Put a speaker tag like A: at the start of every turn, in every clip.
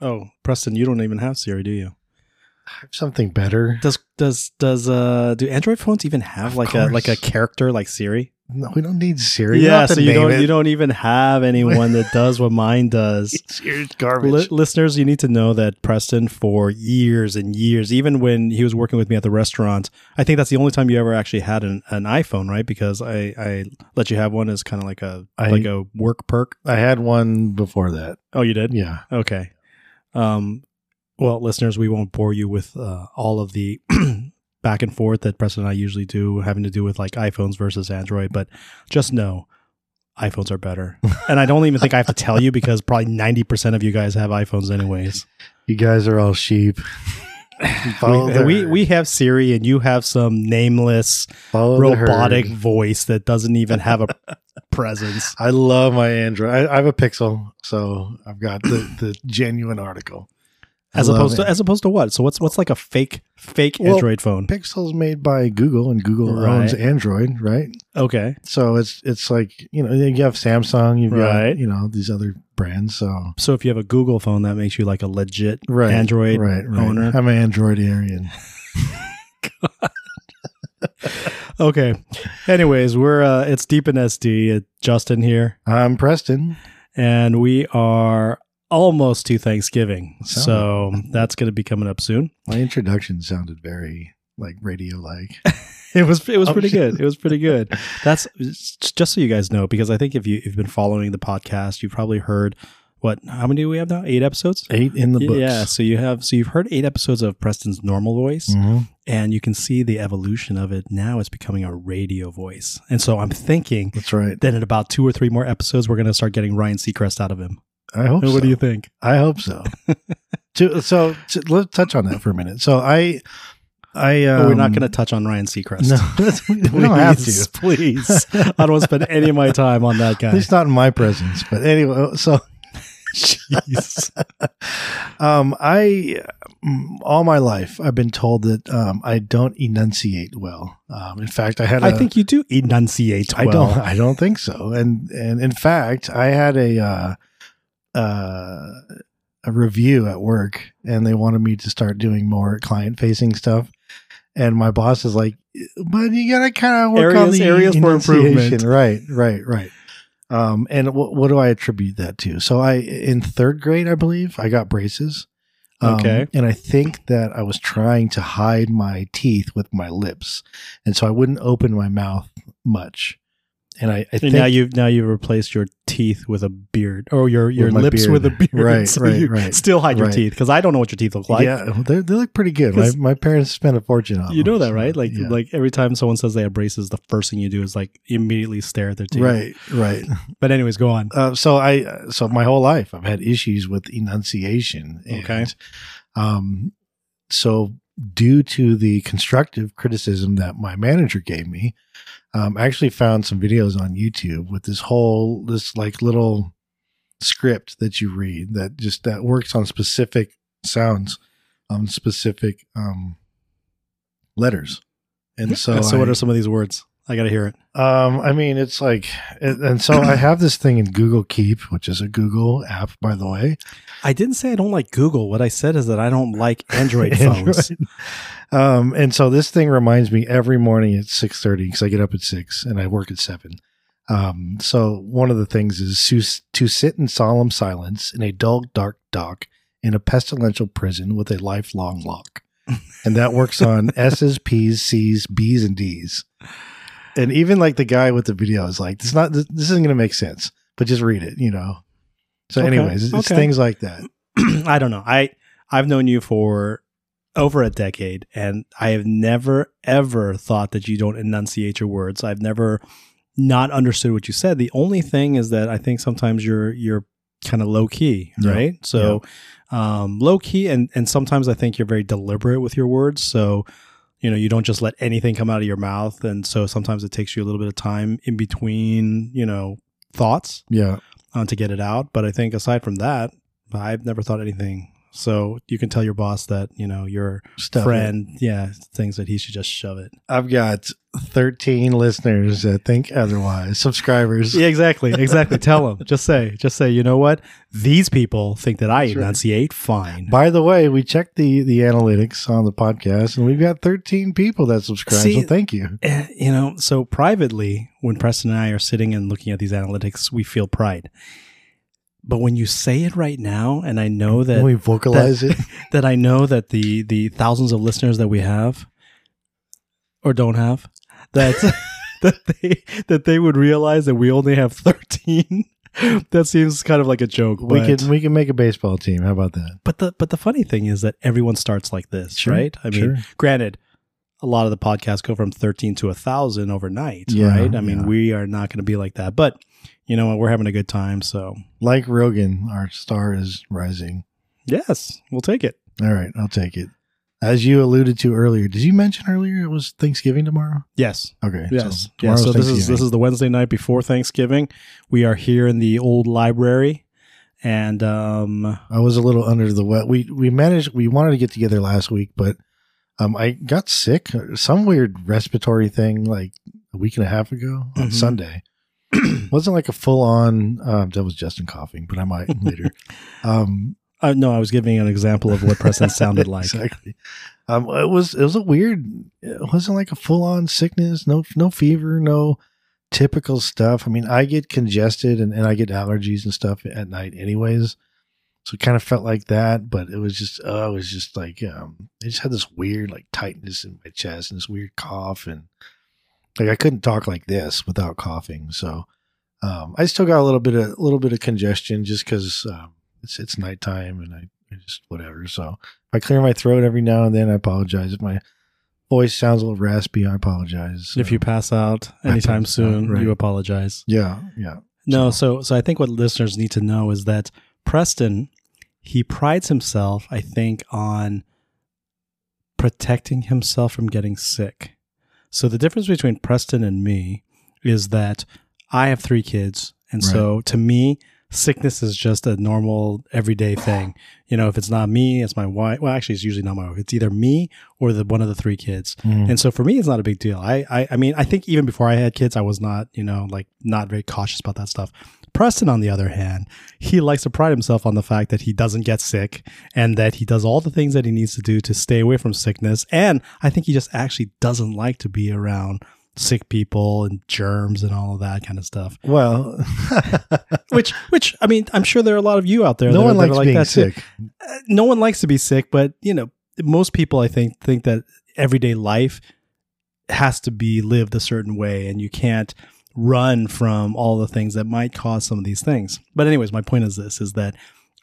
A: Oh, Preston, you don't even have Siri, do you?
B: I have something better.
A: Does does does uh do Android phones even have
B: Of
A: like a like a
B: course.
A: character like Siri?
B: No, we don't need Siri.
A: Yeah, so you don't you don't even have anyone that does what mine does.
B: Siri's garbage.
A: Li- listeners, you need to know that Preston, for years and years, even when he was working with me at the restaurant, I think that's the only time you ever actually had an, an iPhone, right? Because I, I let you have one as kind of like a
B: I-
A: like a work perk.
B: I had one before that.
A: Oh, you did?
B: Yeah.
A: Okay. Um, well, listeners, we won't bore you with uh, all of the back and forth that Preston and I usually do, having to do with like iPhones versus Android. But just know, iPhones are better. and I don't even think I have to tell you because probably ninety percent of you guys have iPhones anyways.
B: You guys are all sheep.
A: We, we we have Siri, and you have some nameless
B: follow
A: robotic voice that doesn't even have a presence.
B: I love my Android. I, I have a Pixel, so I've got the, the genuine article.
A: As opposed to as opposed to what? So what's what's like a fake fake
B: Well,
A: Android phone?
B: Pixel's made by Google, and Google owns Android, right?
A: Okay.
B: So it's it's like you know you have Samsung, you've
A: Right.
B: got you know these other brands. So
A: So if you have a Google phone, that makes you like a legit
B: right,
A: Android
B: right, right.
A: owner.
B: I'm an Androidarian.
A: Okay. Anyways, we're uh it's deep in SD. Uh, Justin here,
B: I'm Preston.
A: and we are almost to Thanksgiving. So that's going to be coming up soon.
B: My introduction sounded very like radio like.
A: It was it was
B: Oh,
A: pretty good. It was pretty good. That's just so you guys know because I think if you if you've been following the podcast, you've probably heard what how many do we have now? 8 episodes?
B: Eight in the books.
A: Yeah, so you have so you've heard 8 episodes of Preston's normal voice.
B: Mhm.
A: and you can see the evolution of it. Now it's becoming a radio voice. And so I'm thinking
B: That's right.
A: Then in about two or three more episodes, we're going to start getting Ryan Seacrest out of him.
B: I hope So.
A: what do you think?
B: I hope so. to, so to, let's touch on that for a minute. So I, I um,
A: But we're not going to touch on Ryan Seacrest.
B: No, we don't have
A: Please,
B: to.
A: Please. I don't want to spend any of my time on that
B: At
A: guy.
B: least not in my presence. But anyway, so
A: Jeez.
B: um, I all my life I've been told that um, I don't enunciate well. Um, in fact, I had.
A: I
B: a-
A: think you do enunciate
B: I don't. I don't think so. And and in fact, I had a uh, uh, a review at work, and they wanted me to start doing more client facing stuff. And my boss is like, "But you gotta kind of work on the
A: areas for improvement.
B: Right, right, right. Um, and what what do I attribute that to? So I in third grade, I believe, I got braces. Um,
A: Okay.
B: and I think that I was trying to hide my teeth with my lips, and so I wouldn't open my mouth much. And I, I
A: And
B: think
A: now you've now you've replaced your teeth with a beard, or your your
B: With
A: lips
B: beard.
A: with a beard.
B: Right,
A: so
B: right, right.
A: Still hide your
B: Right.
A: teeth because I don't know what your teeth look like.
B: yeah, they they look pretty good. My, my parents spent a fortune on them.
A: You know that, right? Like,
B: yeah.
A: like every time someone says they have braces, the first thing you do is like immediately stare at their teeth.
B: right, right.
A: But anyways, go on.
B: Uh, so I, so my whole life I've had issues with enunciation. And,
A: Okay.
B: Um, so due to the constructive criticism that my manager gave me, um, I actually found some videos on YouTube with this whole this like little script that you read that just that works on specific sounds, on specific um letters. And so,
A: So, what are some of these words? I got to hear it.
B: um, I mean, it's like, and so I have this thing in Google Keep, which is a Google app, by the way.
A: I didn't say I don't like Google. What I said is that I don't like Android phones.
B: Um, and so this thing reminds me every morning at six thirty because I get up at six and I work at seven. Um, so one of the things is to, to sit in solemn silence in a dull, dark dock in a pestilential prison with a lifelong lock, and that works on S's, P's, C's, B's, and D's. And even like the guy with the video is like, "This not this, this isn't going to make sense," but just read it, you know. So,
A: Okay,
B: anyways, it's
A: okay.
B: things like that.
A: I don't know. I I've known you for over a decade, and I have never ever thought that you don't enunciate your words. I've never not understood what you said. The only thing is that I think sometimes you're you're kind of low key,
B: Yeah.
A: right? So um, low key, and and sometimes I think you're very deliberate with your words. So you know you don't just let anything come out of your mouth, and so sometimes it takes you a little bit of time in between, you know, thoughts
B: Yeah.
A: uh, to get it out. But I think aside from that, I've never thought anything So you can tell your boss that you know your
B: Stuff it.
A: friend, yeah, things that he should just shove it.
B: I've got 13 listeners that think otherwise, subscribers.
A: Yeah, exactly, exactly. tell them. Just say, just say. You know what? These people think that I
B: That's right.
A: enunciate fine.
B: By the way, we checked the the analytics on the podcast, and we've got 13 people that subscribe.
A: See-
B: so thank you.
A: Eh, you know, so privately, when Preston and I are sitting and looking at these analytics, we feel pride. But when you say it right now, and I know that
B: When we vocalize it.
A: that I know that the the thousands of listeners that we have or don't have that that they that they would realize that we only have 13 that seems kind of like a joke
B: We
A: but,
B: can we can make a baseball team. How about that?
A: but the but the funny thing is that everyone starts like this
B: Sure,
A: right i mean
B: sure.
A: granted a lot of the podcasts go from 13 to a thousand overnight
B: Yeah,
A: right i mean
B: yeah.
A: we are not going to be like that but you know what we're having a good time so
B: Like Rogan, our star is rising.
A: yes we'll take it
B: All right, I'll take it. As you alluded to earlier, did you mention earlier it was Thanksgiving tomorrow?
A: yes
B: Okay.
A: Yes. yeah. So this is this is the Wednesday night before Thanksgiving. We are here in the old library, and um,
B: I was a little under the wet. We we managed. We wanted to get together last week, but um, I got sick. Some weird respiratory thing, like a week and a half ago on
A: Mhm.
B: Sunday. wasn't like a full on. Um, that was Justin coughing, but I might later. Um,
A: uh, no, I was giving an example of what Preston sounded like.
B: exactly. Um, it was it was a weird. It wasn't like a full on sickness. No no fever. No typical stuff. I mean, I get congested and, and I get allergies and stuff at night, anyways. So it kind of felt like that, but it was just oh, it was just like um, I just had this weird like tightness in my chest and this weird cough and like I couldn't talk like this without coughing. So um, I still got a little bit of a little bit of congestion just because um, it's it's nighttime and I, I just whatever. So if I clear my throat every now and then, I apologize. If my voice sounds a little raspy, I apologize.
A: If you
B: Um,
A: pass out anytime
B: pass out,
A: soon,
B: right.
A: you apologize.
B: yeah, yeah,
A: No, so so I think what listeners need to know is that Preston he prides himself, I think, on protecting himself from getting sick. So the difference between Preston and me is that I have three kids, and so to me, sickness is just a normal everyday thing. You know, if it's not me, it's my wife. Well, actually, it's usually not my wife. It's either me or the one of the three kids.
B: Mm.
A: And so for me, it's not a big deal. I, I, I mean, I think even before I had kids, I was not, you know, like not very cautious about that stuff. Preston, on the other hand, he likes to pride himself on the fact that he doesn't get sick and that he does all the things that he needs to do to stay away from sickness. And I think he just actually doesn't like to be around sick people and germs and all of that kind of stuff.
B: Well,
A: Which, which I mean, I'm sure there are a lot of you out there.
B: no
A: that are-
B: one likes
A: like
B: being sick.
A: uh, no one likes to be sick, but you know, most people I think think that everyday life has to be lived a certain way and you can't run from all the things that might cause some of these things. But anyways, my point is this is that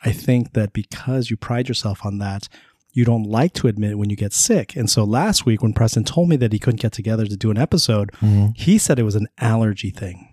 A: I think that because you pride yourself on that, you don't like to admit when you get sick. And so last week when Preston told me that he couldn't get together to do an episode,
B: Mhm.
A: he said it was an allergy thing.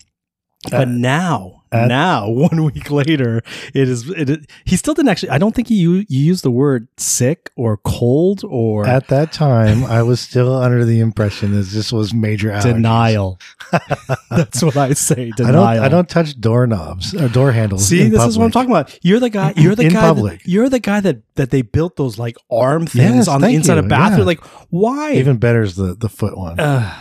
B: Uh,
A: But now,
B: at-
A: now, one week later, it is. It, he still didn't actually. I don't think he you used the word sick or cold or
B: At that time, I was still under the impression that this was major allergies.
A: denial. That's what I say.
B: I
A: Denial.
B: don't. I don't touch doorknobs or door handles.
A: See, this is what I'm talking about. You're the guy. You're the
B: In
A: guy.
B: public.
A: That, you're the guy that that they built those like arm things
B: Yes,
A: on the inside
B: you,
A: of bathroom.
B: yeah.
A: Like, why?
B: Even better is the the foot one.
A: Uh,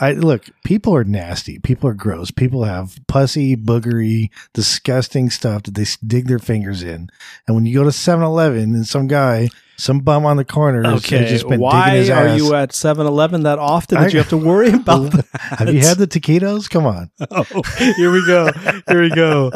B: I look. People are nasty. People are gross. People have pussy, boogery, disgusting stuff that they dig their fingers in. And when you go to 7-Eleven and some guy, some bum on the corner,
A: Okay,
B: just been
A: why
B: his
A: are
B: ass.
A: you at 7-Eleven that often that
B: I-
A: you have to worry about that?
B: Have you had the taquitos? Come on.
A: Oh, here we go. Here we go.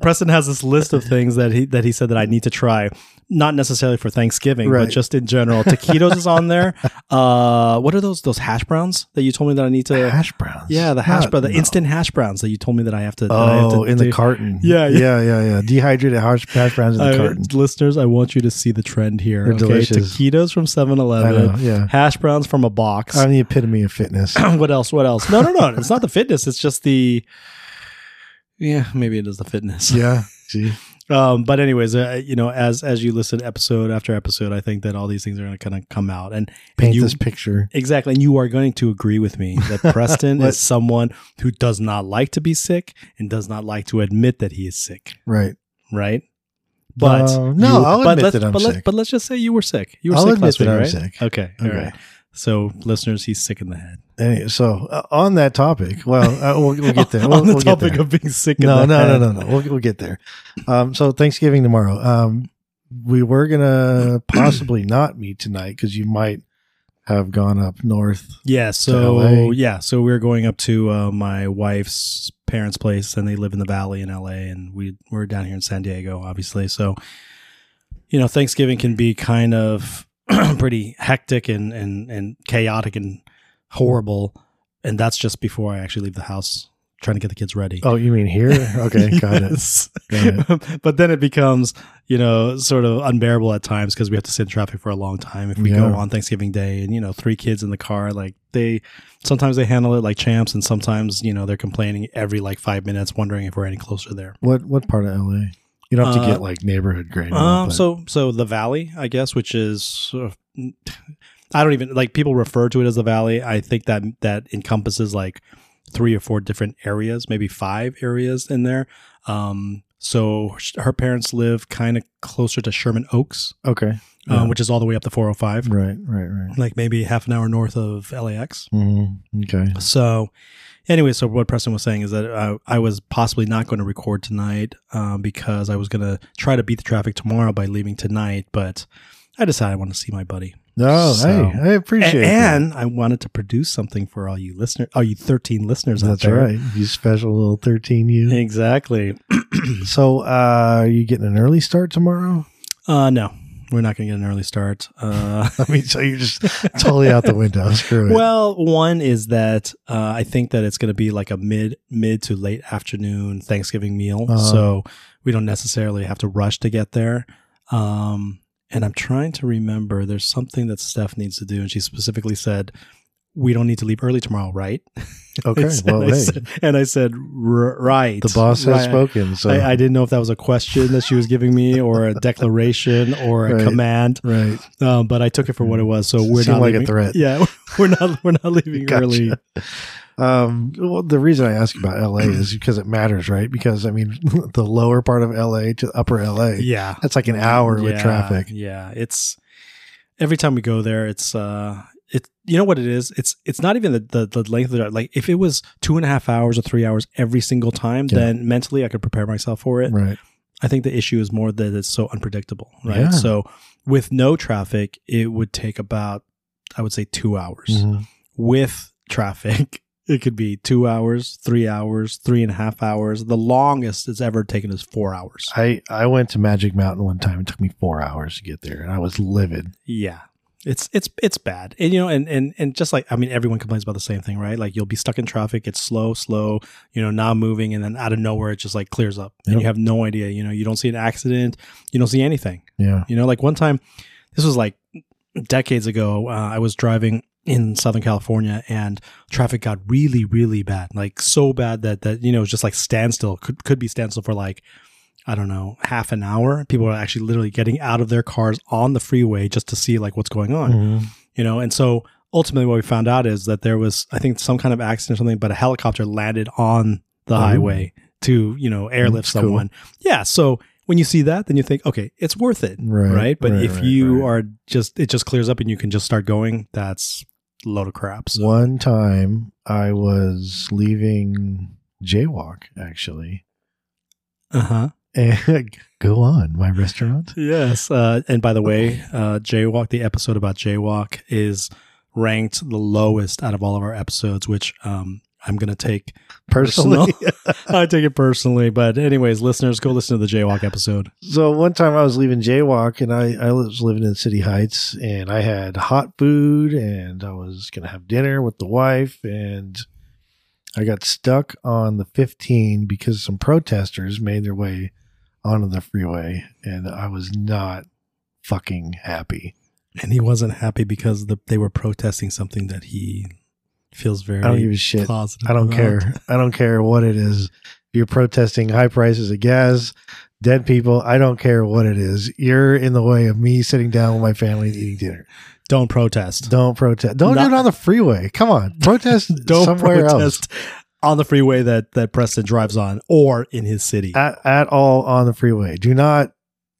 A: Preston has this list of things that he that he said that I need to try. Not necessarily for Thanksgiving,
B: Right.
A: but just in general. Taquitos is on there. Uh, what are those those hash browns that you told me that I need to?
B: hash browns.
A: yeah, the hash brown, the
B: no.
A: instant hash browns that you told me that I have to. I have
B: Oh,
A: to
B: in the carton.
A: Yeah, yeah.
B: yeah, yeah, yeah. Dehydrated hash, hash browns in the
A: I-
B: carton.
A: listeners, I want you to see the trend here.
B: Delicious.
A: taquitos from
B: I
A: 7-Eleven.
B: Yeah,
A: hash browns from a box.
B: I'm the epitome of fitness.
A: what else? What else? No, no, no. It's not the fitness. It's just the. Yeah, maybe it is the fitness.
B: yeah. See,
A: Um, but anyways, uh, you know, as as you listen episode after episode, I think that all these things are going to kind of come out and, and
B: paint
A: you
B: this picture.
A: exactly, and you are going to agree with me that Preston is someone who does not like to be sick and does not like to admit that he is sick,
B: Right.
A: right? But
B: Uh, no,
A: you-
B: I'll
A: but
B: admit
A: let's,
B: that I'm
A: but
B: sick.
A: but let's just say you were sick. You were
B: I'll
A: sick
B: admit
A: last
B: that
A: week,
B: I'm
A: right?
B: sick.
A: Okay, all
B: Okay.
A: right. So, listeners, he's sick in the head.
B: Anyway, so uh, on that topic, well, uh, we'll, we'll get there.
A: On
B: We'll,
A: the
B: we'll
A: topic of being sick in
B: no,
A: the
B: no,
A: head.
B: no, no, no. We'll, we'll get there. Um, so Thanksgiving tomorrow. Um, we were gonna possibly not meet tonight because you might have gone up north.
A: Yeah, so yeah, so we are going up to uh, my wife's parents' place, and they live in the valley in LA, and we we're down here in San Diego, obviously. So, you know, Thanksgiving can be kind of pretty hectic and and and chaotic and horrible, and that's just before I actually leave the house, trying to get the kids ready.
B: Oh, you mean here? Okay, got it.
A: Yes.
B: Got
A: but then it becomes, you know, sort of unbearable at times because we have to sit in traffic for a long time if we
B: Yeah.
A: go on Thanksgiving Day and, you know, three kids in the car. Like they sometimes they handle it like champs and sometimes, you know, they're complaining every like five minutes, wondering if we're any closer there.
B: What what part of LA? You don't have to
A: Uh,
B: get like neighborhood grade.
A: Um, so so the valley, I guess, which is sort of I don't even like people refer to it as the valley. I think that that encompasses like three or four different areas, maybe five areas in there. Um, so her parents live kind of closer to Sherman Oaks,
B: okay,
A: um,
B: Yeah.
A: which is all the way up to 405,
B: right, right, right.
A: like maybe half an hour north of LAX.
B: Mhm. Okay,
A: So, anyway, so what Preston was saying is that uh, I was possibly not going to record tonight um, because I was going to try to beat the traffic tomorrow by leaving tonight, but I decided I want to see my buddy.
B: No,
A: So-
B: hey, I appreciate it.
A: and I wanted to produce something for all you listeners, all you 13 listeners out
B: That's right. You special little thirteen you.
A: Exactly.
B: So, uh, are you getting an early start tomorrow?
A: Uh, no, we're not going to get an early start. Uh,
B: I mean, so you're just totally out the window. Screw it.
A: Well, one is that uh, I think that it's going to be like a mid mid to late afternoon Thanksgiving meal,
B: Uh-huh.
A: so we don't necessarily have to rush to get there. Um, and I'm trying to remember. There's something that Steph needs to do, and she specifically said we don't need to leave early tomorrow, right?
B: okay.
A: and,
B: Well,
A: I
B: hey,
A: said, and I said, right.
B: the boss has
A: Right.
B: spoken. So,
A: I, I didn't know if that was a question that she was giving me, or a declaration, or a
B: Right.
A: command.
B: right.
A: Um, but I took it for what it was. So we're
B: Seemed
A: not
B: like a
A: leaving-
B: threat.
A: Yeah, we're not. We're not leaving
B: Gotcha.
A: early.
B: Um, well, the reason I ask about LA is because it matters, right? Because I mean, the lower part of LA to upper LA,
A: Yeah,
B: that's like an hour with traffic.
A: Yeah, it's every time we go there, it's uh, it. You know what it is? It's it's not even the the, the length of the drive. Like if it was two and a half hours or three hours every single time,
B: Yeah.
A: then mentally I could prepare myself for it.
B: Right.
A: I think the issue is more that it's so unpredictable, right?
B: Yeah.
A: So with no traffic, it would take about I would say two hours.
B: Mhm.
A: With traffic, it could be two hours, three hours, three and a half hours. The longest it's ever taken is four hours.
B: I I went to Magic Mountain one time. It took me four hours to get there, and I was livid.
A: Yeah. It's it's it's bad. And you know, and, and and just like I mean everyone complains about the same thing, right? Like you'll be stuck in traffic, it's slow, slow, you know, not moving, and then out of nowhere it just like clears up. And
B: Yep.
A: you have no idea, you know, you don't see an accident, you don't see anything.
B: Yeah.
A: You know, like one time, this was like decades ago. Uh, I was driving in Southern California, and traffic got really, really bad. Like so bad that that you know, it was just like standstill. Could could be standstill for like I don't know half an hour. People are actually literally getting out of their cars on the freeway just to see like what's going on.
B: Mhm.
A: You know, and so ultimately, what we found out is that there was, I think, some kind of accident or something, but a helicopter landed on the
B: Oh.
A: highway to you know airlift
B: That's cool.
A: someone. Yeah, so when you see that, then you think, okay, it's worth it,
B: Right,
A: right? But
B: right,
A: if
B: right,
A: you are just, it just clears up and you can just start going. That's load of crap. So.
B: One time I was leaving Jaywalk actually.
A: Uh huh.
B: And go on, my restaurant.
A: Yes. Uh, and by the way, uh, Jaywalk, the episode about Jaywalk is ranked the lowest out of all of our episodes, which um, I'm going to take
B: Personally.
A: I take it personally. But, anyways, listeners, go listen to the Jaywalk episode.
B: so one time I was leaving Jaywalk and I, I was living in City Heights and I had hot food and I was gonna have dinner with the wife and I got stuck on the 15 because some protesters made their way onto the freeway and I was not fucking happy.
A: And he wasn't happy because the, they were protesting something that he feels very
B: I don't give a shit. I don't
A: about.
B: care. I don't care what it is. If you're protesting high prices of gas, dead people, I don't care what it is. You're in the way of me sitting down with my family and eating dinner.
A: Don't protest.
B: Don't protest. Don't
A: Not-
B: do it on the freeway. Come on. Protest
A: Don't
B: somewhere
A: protest on the freeway that, that Preston drives on or in his city.
B: At, at all on the freeway. Do not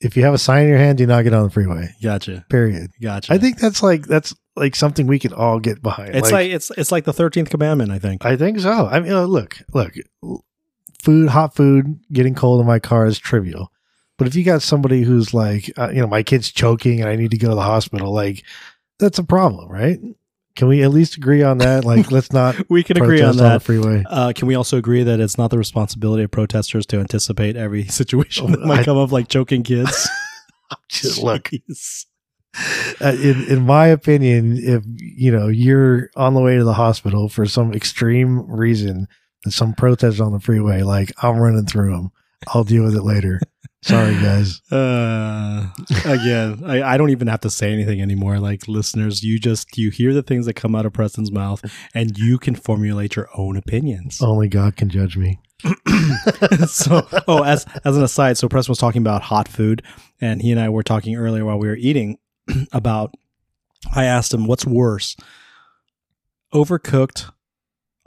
B: if you have a sign in your hand, do not get on the freeway.
A: Gotcha.
B: Period.
A: Gotcha.
B: I think that's like that's like something we can all get behind.
A: it's like, it's it's like the thirteenth commandment. I think.
B: I think so. I mean, look, look, food, hot food, getting cold in my car is trivial. But if you got somebody who's like, uh, you know, my kid's choking and I need to go to the hospital, like, that's a problem, right? Can we at least agree on that? Like, let's not
A: we can agree on that.
B: freeway.
A: Uh, can we also agree that it's not the responsibility of protesters to anticipate every situation that might
B: I-
A: come up, like choking kids?
B: Just look. Uh, in in my opinion, if you know you're on the way to the hospital for some extreme reason, and some protest on the freeway, like I'm running through them. I'll deal with it later. Sorry, guys.
A: Uh, again, I, I don't even have to say anything anymore. Like listeners, you just you hear the things that come out of Preston's mouth, and you can formulate your own opinions.
B: Only God can judge me.
A: so, oh, as as an aside, so Preston was talking about hot food, and he and I were talking earlier while we were eating about. I asked him, "What's worse, overcooked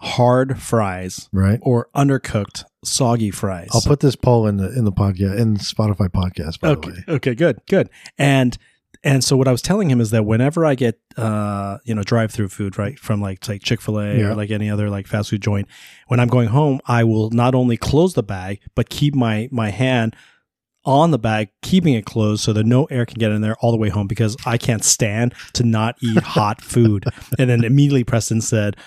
A: hard fries
B: Right.
A: or undercooked soggy fries?"
B: I'll put this poll in the in the podcast in Spotify podcast. By
A: okay,
B: the way,
A: okay, good, good. And and so what I was telling him is that whenever I get uh you know drive through food right from like like Chick fil A
B: Yeah.
A: or like any other like fast food joint, when I'm going home, I will not only close the bag but keep my my hand on the bag, keeping it closed so that no air can get in there all the way home because I can't stand to not eat hot food. And then immediately Preston said.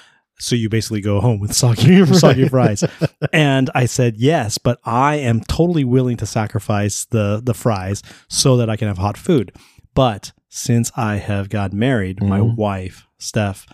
A: So you basically go home with soggy, soggy fries, and I said yes, but I am totally willing to sacrifice the the fries so that I can have hot food. But since I have got married, my
B: Mhm.
A: wife, Steph,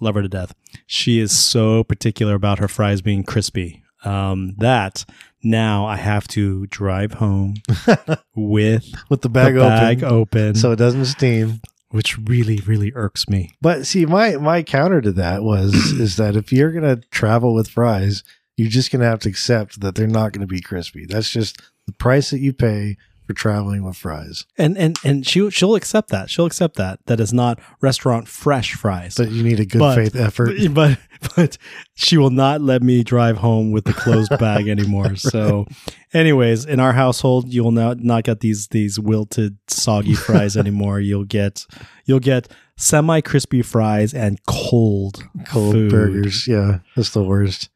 A: love her to death. She is so particular about her fries being crispy um, that now I have to drive home with
B: with the bag,
A: the bag
B: open,
A: open,
B: so it doesn't steam.
A: which really, really irks me.
B: But see, my my counter to that was is that if you're gonna travel with fries, you're just gonna have to accept that they're not gonna be crispy. That's just the price that you pay for traveling with fries.
A: And and and she she'll accept that. She'll accept that. That is not restaurant fresh fries.
B: But you need a good
A: But-
B: faith effort.
A: but but she will not let me drive home with the closed bag anymore. So, anyways, in our household, you'll not not get these these wilted soggy fries anymore. You'll get you'll get semi crispy fries and cold
B: Cold
A: food.
B: burgers, yeah, that's the worst.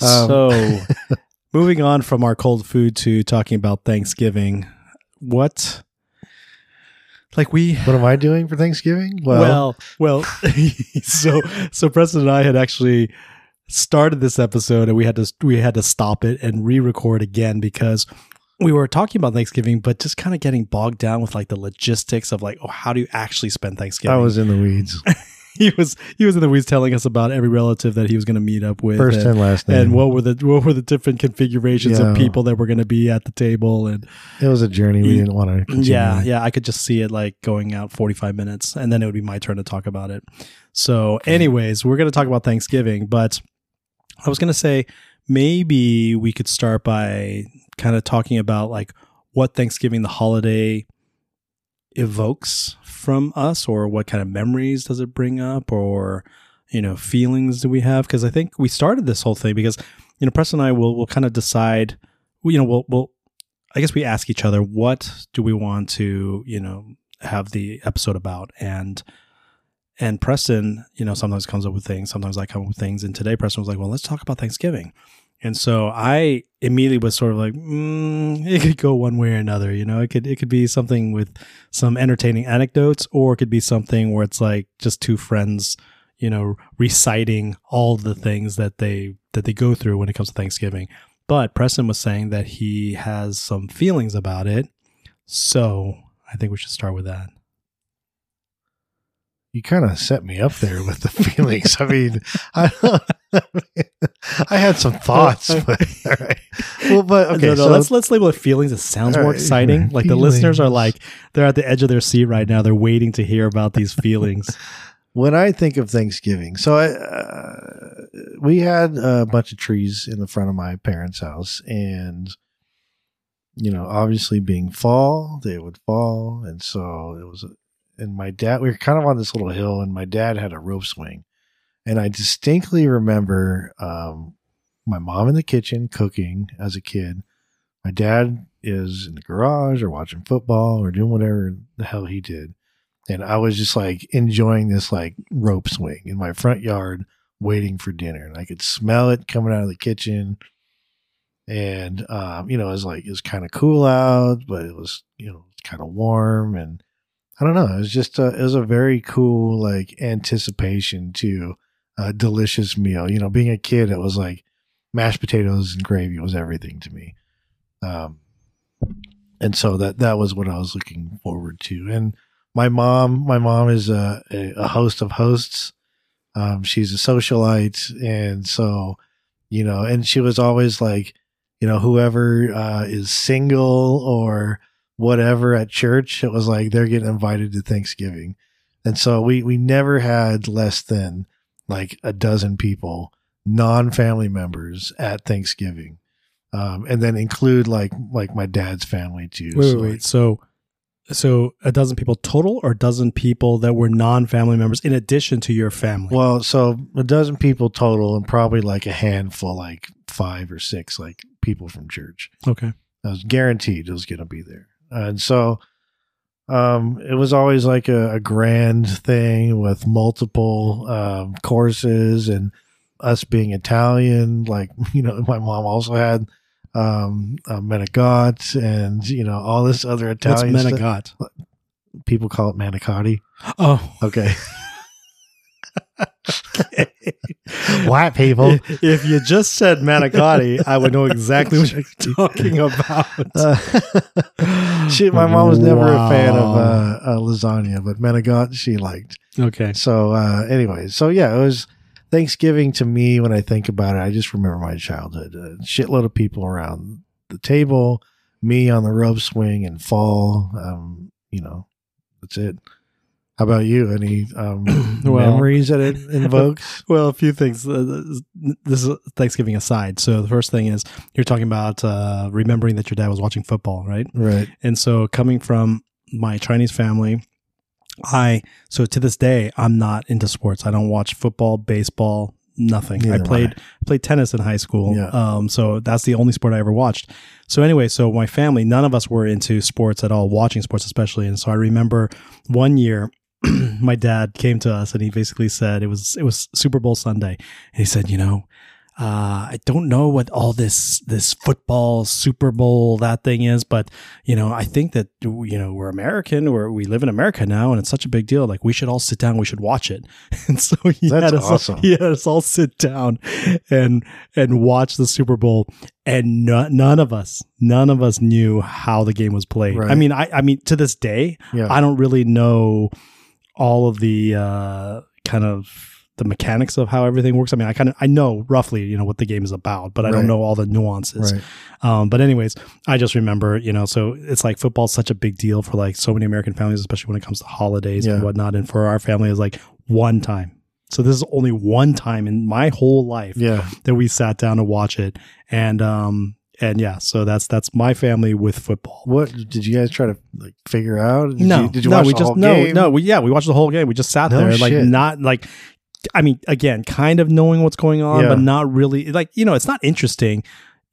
B: Um,
A: so, moving on from our cold food to talking about Thanksgiving, what like we
B: What am I doing for Thanksgiving?
A: well, well, so so Preston and I had actually started this episode and we had to we had to stop it and re-record again because we were talking about Thanksgiving, but just kind of getting bogged down with like the logistics of like, oh, how do you actually spend Thanksgiving?
B: I was in the weeds,
A: he was he was in the weeds telling us about every relative that he was going to meet up with,
B: first
A: and,
B: and last name.
A: and what were the what were the different configurations
B: Yeah.
A: of people that were going to be at the table and
B: it was a journey we
A: Yeah.
B: didn't want to. Continue.
A: yeah, yeah, I could just see it like going out 45 minutes and then it would be my turn to talk about it. So, anyways, we're going to talk about Thanksgiving, but I was going to say maybe we could start by kind of talking about like what Thanksgiving the holiday evokes from us or what kind of memories does it bring up or you know feelings do we have? Because i think we started this whole thing because you know preston and i will will kind of decide you know we'll, we'll i guess we ask each other what do we want to you know have the episode about? And and preston you know sometimes comes up with things sometimes i come up with things. And today preston was like well let's talk about thanksgiving and so I immediately was sort of like, mm, it could go one way or another. You know, it could it could be something with some entertaining anecdotes, or it could be something where it's like just two friends, you know, reciting all the things that they that they go through when it comes to Thanksgiving. But Preston was saying that he has some feelings about it, so I think we should start with that.
B: you kind of set me up there with the feelings. I mean, I, I had some thoughts, but all right. Well, but okay,
A: no, no,
B: so
A: let's let's label it feelings. It sounds more
B: right,
A: exciting.
B: right.
A: Like the listeners are like they're at the edge of their seat right now. They're waiting to hear about these feelings.
B: when I think of Thanksgiving, so I, uh, we had a bunch of trees in the front of my parents' house, and you know, obviously being fall, they would fall, and so it was. And my dad, we were kind of on this little hill, and my dad had a rope swing, and I distinctly remember um, my mom in the kitchen cooking as a kid, my dad is in the garage or watching football or doing whatever the hell he did. And I was just like enjoying this like rope swing in my front yard waiting for dinner. And I could smell it coming out of the kitchen. And um, you know, it was like it was kind of cool out, but it was, you know, kind of warm and I don't know. It was just a, it was a very cool like anticipation to a delicious meal. You know, being a kid, it was like mashed potatoes and gravy was everything to me. Um, and so that that was what I was looking forward to. And my mom, my mom is a, a, host of hosts. Um, she's a socialite, and so you know, and she was always like, you know, whoever uh, is single or whatever at church, it was like they're getting invited to Thanksgiving, and so we we never had less than like a dozen people, non family members at Thanksgiving um, and then include like like my dad's family too.
A: Wait,
B: so
A: wait, wait. So, so a dozen people total, or a dozen people that were non-family members in addition to your family?
B: well, so a dozen people total, and probably like a handful, like five or six, like people from church.
A: okay.
B: I was guaranteed it was going to be there, and so um, it was always like a, a grand thing with multiple um, courses and us being Italian. Like you know, my mom also had um, uh, menegot and you know all this other
A: What's
B: Italian stuff.
A: menegot?
B: People call it manicotti.
A: Oh,
B: Okay. White people.
A: If, you just said manicotti, I would know exactly what you're talking about.
B: Uh, she, my mom was never a fan of uh, uh, lasagna, but menegot she liked.
A: okay.
B: So, uh, anyway, so yeah, it was Thanksgiving to me. When I think about it, I just remember my childhood. A shitload of people around the table, me on the rope swing and fall. Um, you know, that's it. How about you? Any um,
A: Well-
B: memories that it invokes?
A: Well, a few things. Uh, This is Thanksgiving aside. So the first thing is you're talking about uh, remembering that your dad was watching football, right?
B: right.
A: And so coming from my Chinese family, I so to this day I'm not into sports. I don't watch football, baseball, nothing.
B: Neither
A: I played played tennis in high school.
B: Yeah.
A: Um so that's the only sport I ever watched. So anyway, so my family, none of us were into sports at all, watching sports especially. And so I remember one year my dad came to us and he basically said it was it was Super Bowl Sunday. And he said, you know, uh, I don't know what all this this football Super Bowl that thing is, but you know, I think that you know we're American, or we live in America now, and it's such a big deal. Like we should all sit down, we should watch it. And so he
B: That's
A: had us,
B: awesome.
A: he had us all sit down and and watch the Super Bowl, and no, none of us, none of us knew how the game was played. I mean, I I mean, to this day,
B: Yeah.
A: I don't really know all of the uh, kind of the mechanics of how everything works. I mean, I kind of I know roughly, you know, what the game is about, but I
B: Right.
A: don't know all the nuances.
B: right.
A: Um, but anyways, I just remember, you know, so it's like football's such a big deal for like so many American families, especially when it comes to holidays and whatnot. And for our family, is like one time. So this is only one time in my whole life
B: Yeah.
A: that we sat down to watch it, and um, and yeah, so that's that's my family with football.
B: What did you guys try to like figure out? Did
A: no,
B: you, did you
A: no,
B: watch
A: we
B: the
A: just
B: whole
A: no,
B: game?
A: no, we yeah, we watched the whole game. We just sat
B: No
A: there, like not like. I mean, again, kind of knowing what's going on,
B: Yeah.
A: but not really. Like you know, it's not interesting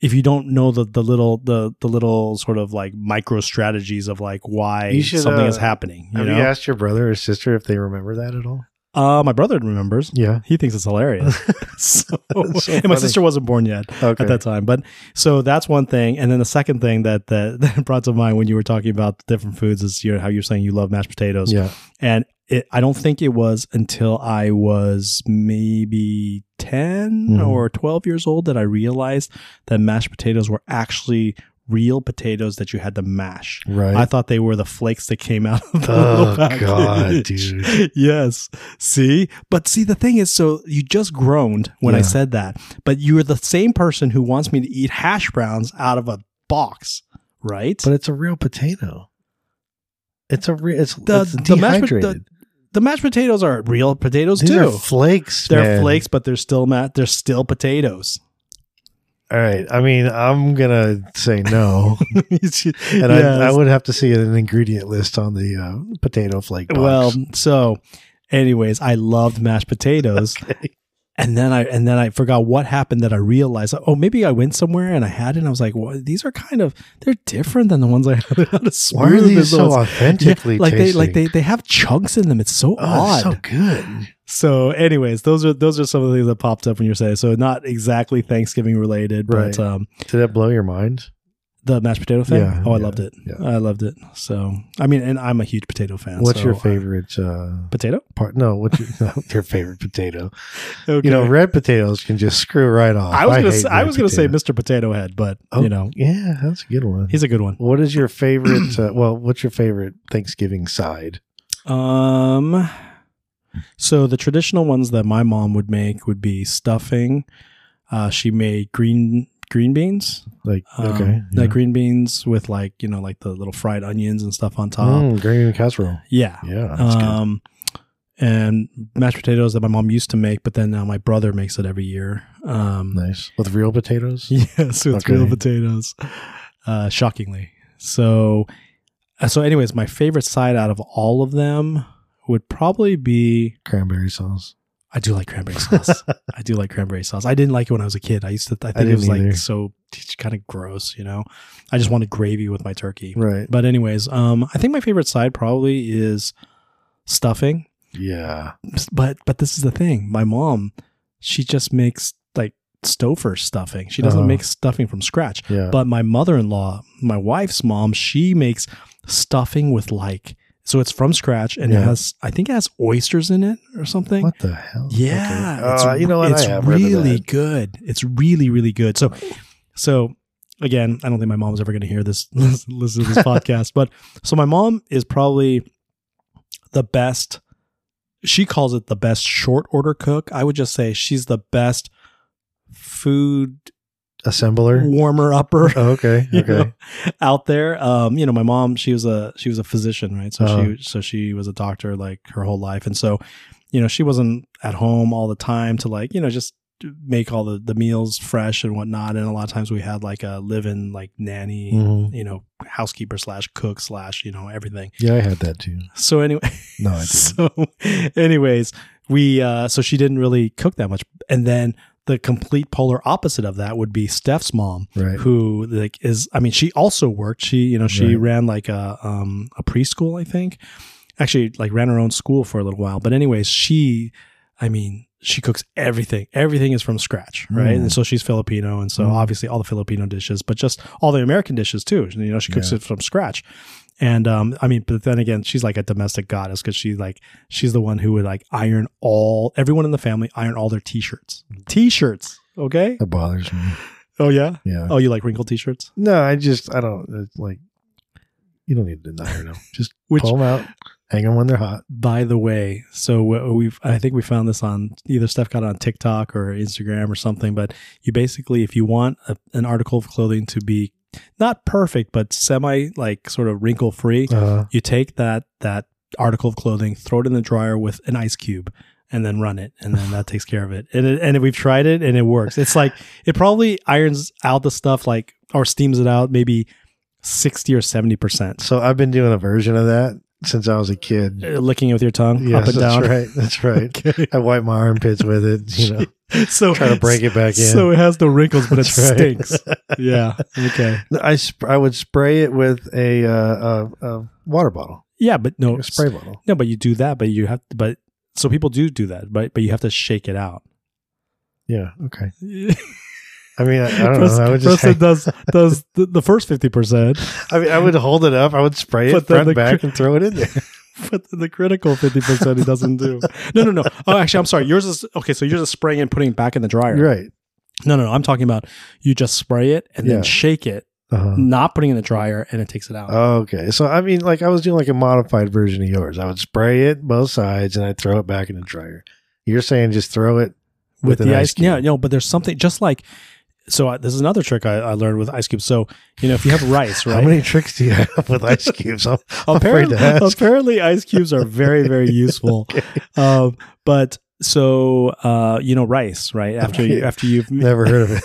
A: if you don't know the the little the the little sort of like micro strategies of like why
B: should,
A: something
B: uh,
A: is happening. You
B: Have
A: know,
B: you asked your brother or sister if they remember that at all?
A: Uh, my brother remembers.
B: Yeah.
A: He thinks it's hilarious. so,
B: so
A: and my sister wasn't born yet
B: Okay.
A: at that time. But so that's one thing. And then the second thing that, that, that brought to mind when you were talking about different foods is you know, how you're saying you love mashed potatoes.
B: Yeah.
A: And it, I don't think it was until I was maybe 10
B: Mhm.
A: or 12 years old that I realized that mashed potatoes were actually real potatoes that you had to mash.
B: Right.
A: I thought they were the flakes that came out of the
B: Oh,
A: package.
B: God, dude.
A: yes. See? But see, the thing is, so you just groaned when I said that, but you're the same person who wants me to eat hash browns out of a box, right?
B: but it's a real potato. It's a real. It's,
A: The-
B: it's
A: the mashed
B: dehydrated.
A: the mashed potatoes are real potatoes
B: These
A: too.
B: are flakes.
A: they're
B: man.
A: flakes, but they're still ma- they're still potatoes.
B: All right. I mean, I'm gonna say no, and. I, I would have to see an ingredient list on the uh, potato flake box.
A: Well, so, anyways, I loved mashed potatoes.
B: Okay.
A: and then I and then I forgot what happened that I realized. Oh, maybe I went somewhere and I had it. and I was like, well, these are kind of they're different than the ones I had.
B: Why are these so
A: ones-
B: authentically
A: Yeah, like they like they they have chunks in them. It's so
B: Oh,
A: odd.
B: it's so good.
A: So, anyways, those are those are some of the things that popped up when you're saying. So, not exactly Thanksgiving related, but
B: Right.
A: um,
B: Did that blow your mind?
A: the mashed potato thing.
B: Yeah,
A: oh, I
B: yeah,
A: loved it.
B: yeah.
A: I loved it. So, I mean, and I'm a huge potato fan.
B: What's
A: so
B: your
A: I-
B: favorite uh,
A: potato?
B: part? No, what's your, your favorite potato?
A: Okay.
B: You know, red potatoes can just screw right off.
A: I was gonna
B: hate
A: say, I was gonna say. Mr. Potato Head, but
B: Oh,
A: you know,
B: yeah, that's a good one.
A: he's a good one.
B: what is your favorite? Uh, well, what's your favorite Thanksgiving side?
A: Um, so the traditional ones that my mom would make would be stuffing. Uh, she made green green beans.
B: Like,
A: Um,
B: okay,
A: like green beans with like you know like the little fried onions and stuff on top.
B: Mm, green casserole.
A: Yeah.
B: Yeah, that's good.
A: Um, and mashed potatoes that my mom used to make, but then now my brother makes it every year. Um,
B: Nice with real potatoes.
A: yes, with
B: Okay.
A: real potatoes. Uh, shockingly. So, uh, so anyways, my favorite side out of all of them would probably be
B: Cranberry sauce.
A: I do like cranberry sauce. I do like cranberry sauce. I didn't like it when I was a kid. I used to I think it
B: didn't
A: was like so kind of gross, you know. I just wanted gravy with my turkey.
B: Right.
A: But anyways, um I think my favorite side probably is stuffing.
B: Yeah.
A: But but this is the thing. My mom, she just makes like Stouffer stuffing. She doesn't
B: Uh-huh.
A: make stuffing from scratch.
B: Yeah.
A: But my mother-in-law, my wife's mom, she makes stuffing with like so it's from scratch and it has I think it has oysters in it or something.
B: what the hell?
A: Yeah,
B: Okay.
A: it's,
B: Uh, you know what?
A: It's
B: I have read
A: really good. It's really really good. So, so again, I don't think my mom's ever going to hear this listen to this podcast, but so my mom is probably the best. She calls it the best short order cook. I would just say she's the best food
B: Assembler.
A: warmer upper.
B: Oh, okay. Okay.
A: know, out there. Um, you know, my mom, she was a she was a physician, right? So
B: Uh-huh.
A: she so she was a doctor like her whole life, and so you know she wasn't at home all the time to like you know just make all the the meals fresh and whatnot. And a lot of times we had like a live-in like nanny,
B: Mhm.
A: you know, housekeeper slash cook slash you know everything.
B: Yeah, I had that too.
A: So anyway,
B: No, I didn't.
A: so anyways, we uh so she didn't really cook that much, and then. The complete polar opposite of that would be Steph's mom,
B: Right.
A: who like is I mean she also worked she you know she
B: Right.
A: ran like a um a preschool I think actually like ran her own school for a little while but anyways she I mean she cooks everything everything is from scratch right
B: Mm.
A: and so she's Filipino and so
B: Mm.
A: obviously all the Filipino dishes but just all the American dishes too you know she cooks
B: Yeah.
A: it from scratch and um I mean but then again she's like a domestic goddess because she like she's the one who would like iron all everyone in the family iron all their t-shirts t-shirts okay
B: That bothers me.
A: oh yeah
B: Yeah.
A: Oh, you like wrinkled t-shirts?
B: No, I just I don't it's like. You don't need to deny them. Just
A: Which,
B: pull them out, hang them when they're hot.
A: by the way, so we've I think we found this on either Steph got on TikTok or Instagram or something. But you basically, if you want a, an article of clothing to be not perfect but semi like sort of wrinkle free,
B: Uh,
A: you take that that article of clothing, throw it in the dryer with an ice cube. And then run it, and then that takes care of it. And it, and we've tried it, and it works. It's like it probably irons out the stuff, like or steams it out, maybe sixty or seventy percent.
B: so I've been doing a version of that since I was a kid.
A: Uh, licking it with your tongue
B: Yes,
A: up and
B: that's
A: down.
B: right. That's right.
A: Okay.
B: I wipe my armpits with it. You know,
A: so
B: try to break it back in.
A: So it has the wrinkles, but it
B: right.
A: stinks. Yeah. Okay.
B: I sp- I would spray it with a uh, a, a water bottle,
A: Yeah, but no
B: a spray bottle.
A: No, but you do that, but you have but so people do do that, but but you have to shake it out.
B: Yeah. Okay. I mean, I, I don't
A: Preston,
B: know. I would just.
A: Preston does does the, the first fifty percent,
B: I mean, I would hold it up. I would spray it front
A: the
B: back and throw it in there.
A: but the critical fifty percent he doesn't do. No, no, no. Oh, actually, I'm sorry. Yours is okay. So yours is spraying and putting it back in the dryer.
B: right.
A: No, no, no. I'm talking about you just spray it and then shake it,
B: Uh-huh.
A: not putting it in the dryer, and it takes it out.
B: Okay. So, I mean, like I was doing like a modified version of yours. I would spray it both sides and I'd throw it back in the dryer. You're saying just throw it
A: with,
B: an
A: the
B: ice
A: ice. Yeah,
B: cube.
A: no, but there's something just like. So uh, this is another trick I, I learned with ice cubes. So you know, if you have rice, right?
B: How many tricks do you have with ice cubes? I'm I'm afraid
A: apparently,
B: to ask.
A: apparently, ice cubes are very, very useful. um, but so uh, you know, rice, right? After you, after you've
B: Never heard of it.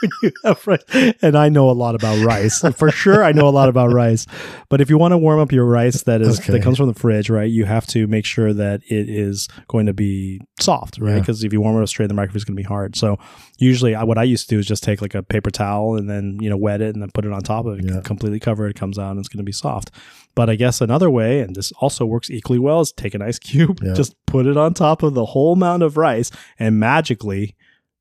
A: When you have rice. And I know a lot about rice. For sure, I know a lot about rice. But if you want to warm up your rice that is
B: Okay.
A: that comes from the fridge, right, you have to make sure that it is going to be soft, right?
B: Yeah.
A: Because if you warm it up straight in the microwave, it's going to be hard. So usually, I, what I used to do is just take like a paper towel and then you know wet it and then put it on top of it,
B: Yeah.
A: completely cover it. It comes out and it's going to be soft. But I guess another way, and this also works equally well, is take an ice cube,
B: Yeah.
A: just put it on top of the whole mound of rice, and magically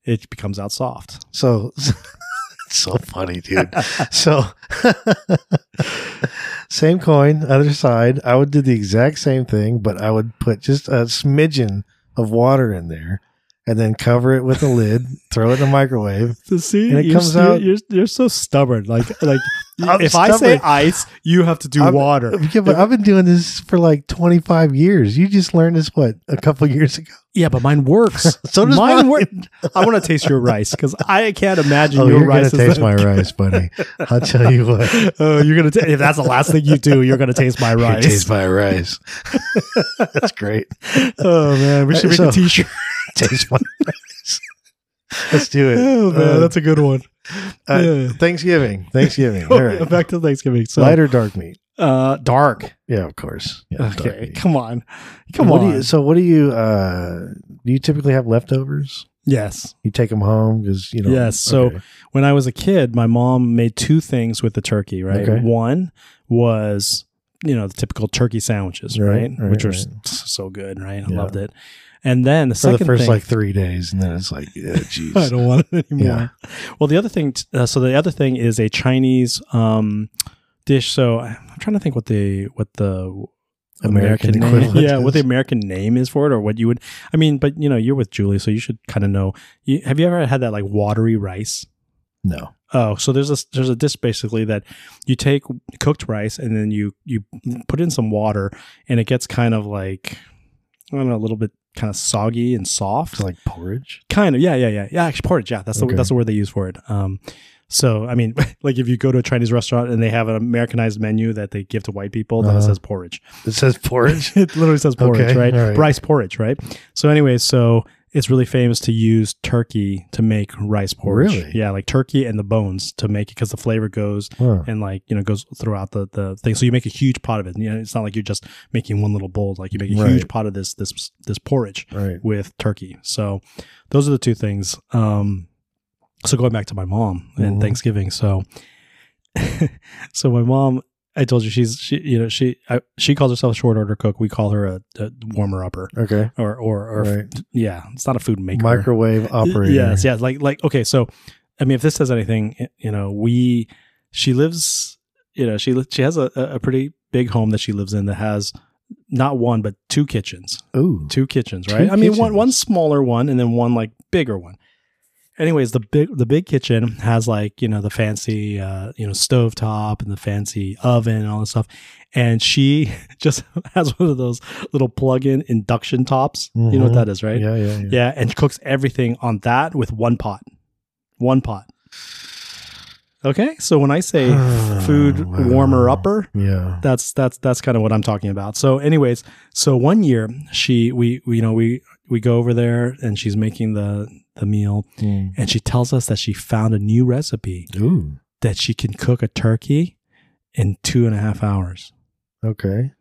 A: it becomes out soft.
B: So it's so funny, dude. so same coin, other side. I would do the exact same thing, but I would put just a smidgen of water in there and then cover it with a lid, throw it in the microwave.
A: To see,
B: And it comes out-
A: You're, you're so stubborn. Like, like
B: I'm
A: if I say ice, you have to do
B: I'm-
A: water.
B: Yeah, but I've been doing this for like 25 years. You just learned this, what, a couple years ago?
A: Yeah, but mine works.
B: So does
A: mine.
B: mine.
A: Work. I want to taste your rice because I can't imagine
B: Oh,
A: your
B: you're
A: Gonna
B: taste my rice, buddy. I'll tell you what.
A: Oh, you're gonna ta- if that's the last thing you do, you're gonna taste my
B: You
A: rice.
B: taste my rice. That's great.
A: oh man, we should make
B: So-
A: a T-shirt.
B: Taste my rice. Let's do it.
A: Oh man,
B: Uh,
A: that's a good one.
B: Uh. Thanksgiving. Thanksgiving. All right.
A: Back to Thanksgiving. So,
B: Light or dark meat?
A: uh, dark.
B: Yeah, of course. Yeah, dark
A: Okay,
B: meat.
A: come on, come
B: what
A: on.
B: Do you, so, what do you? uh Do you typically have leftovers?
A: yes.
B: You take them home because you know.
A: Yes, so-
B: okay.
A: When I was a kid, my mom made two things with the turkey. Right.
B: Okay.
A: One was you know the typical turkey sandwiches,
B: Right,
A: right?
B: right,
A: Which were s- so good, right? I
B: Yeah.
A: loved it. And then the
B: for
A: second
B: the first
A: thing,
B: like three days, and then it's like, yeah, jeez.
A: I don't want it anymore.
B: Yeah.
A: Well, the other thing, uh, so the other thing is a Chinese um, dish. So I'm trying to think what the what the
B: American
A: name,
B: equivalent
A: yeah, what the. American name is for it, or what you would. I mean, but you know, you're with Julie, so you should kind of know. You, have you ever had that like watery rice?
B: No.
A: Oh, so there's a there's a dish basically that you take cooked rice and then you you put in some water and it gets kind of like I don't know a little bit kind of soggy and soft.
B: It's like porridge.
A: Kind of, yeah, yeah, yeah, yeah. Actually, porridge. Yeah, that's the that's the word they use for it. Um, so I mean, like if you go to a Chinese restaurant and they have an Americanized menu that they give to white people, then it
B: Uh-huh.
A: says porridge.
B: It says porridge.
A: it literally says porridge,
B: Okay,
A: right?
B: right.
A: Rice porridge, right? So, anyways, so it's really famous to use turkey to make rice porridge.
B: Really?
A: Yeah, like turkey and the bones to make it because the flavor goes
B: Huh.
A: and like you know goes throughout the the thing. So you make a huge pot of it. You know, it's not like you're just making one little bowl. Like you make a
B: Right.
A: huge pot of this this this porridge
B: Right.
A: with turkey. So those are the two things. Um, so going back to my mom and
B: Mhm.
A: Thanksgiving. So, so my mom, I told you she's she you know she I, she calls herself a short order cook. We call her a, a warmer upper
B: Okay.
A: or or, or
B: Right.
A: yeah, it's not a food maker.
B: Microwave operator.
A: Yes, yes. Like like okay, so I mean, if this says anything, you know, we she lives, you know, she she has a, a pretty big home that she lives in that has not one but two kitchens
B: Ooh.
A: two kitchens,
B: Two
A: right? I mean, one one smaller one and then one like bigger one. Anyways, the big the big kitchen has like you know the fancy uh, you know stove top and the fancy oven and all this stuff, and she just has one of those little plug-in induction tops. You know what
B: Mhm.
A: that is, right?
B: Yeah, yeah, yeah.
A: Yeah, and cooks everything on that with one pot, one pot. Okay, so when I say food
B: Wow.
A: warmer upper,
B: Yeah.
A: that's that's that's kind of what I'm talking about. So, anyways, so one year she we, we you know we we go over there and she's making the the meal
B: Mm.
A: and she tells us that she found a new recipe
B: Ooh.
A: that she can cook a turkey in two and a half hours.
B: Okay.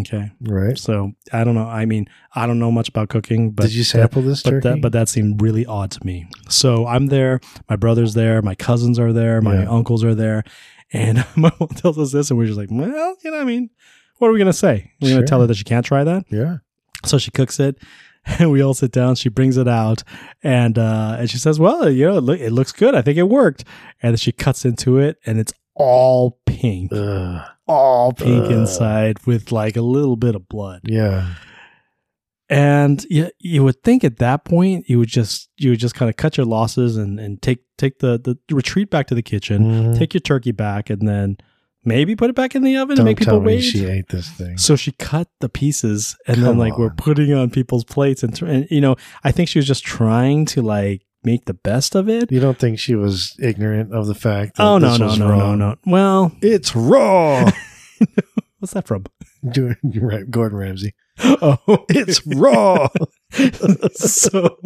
A: Okay,
B: Right.
A: so I don't know. I mean, I don't know much about cooking, but
B: Did you sample this
A: but
B: turkey?
A: that but that seemed really odd to me. So I'm there, my brother's there, my cousins are there, my
B: Yeah.
A: uncles are there, and my mom tells us this, and we're just like, well, you know, what I mean, what are we gonna say? We're gonna tell her that she can't try that.
B: yeah.
A: So she cooks it, and we all sit down. She brings it out, and uh, and she says, well, you know, it, look, it looks good. I think it worked. And then she cuts into it, and it's all pink,
B: Ugh.
A: all pink
B: Ugh.
A: inside with like a little bit of blood.
B: Yeah.
A: and you, you would think at that point you would just you would just kind of cut your losses and and take take the the retreat back to the kitchen
B: Mhm.
A: take your turkey back and then maybe put it back in the oven
B: Don't
A: and make people wait
B: she ate this thing.
A: so she cut the pieces and then
B: Come
A: like we're putting on people's plates and, and you know i think she was just trying to like make the best of it
B: You don't think she was ignorant of the fact that
A: oh no no no no
B: wrong?
A: no well
B: It's raw.
A: what's that from
B: Doing right, Gordon Ramsay.
A: oh
B: It's raw.
A: So,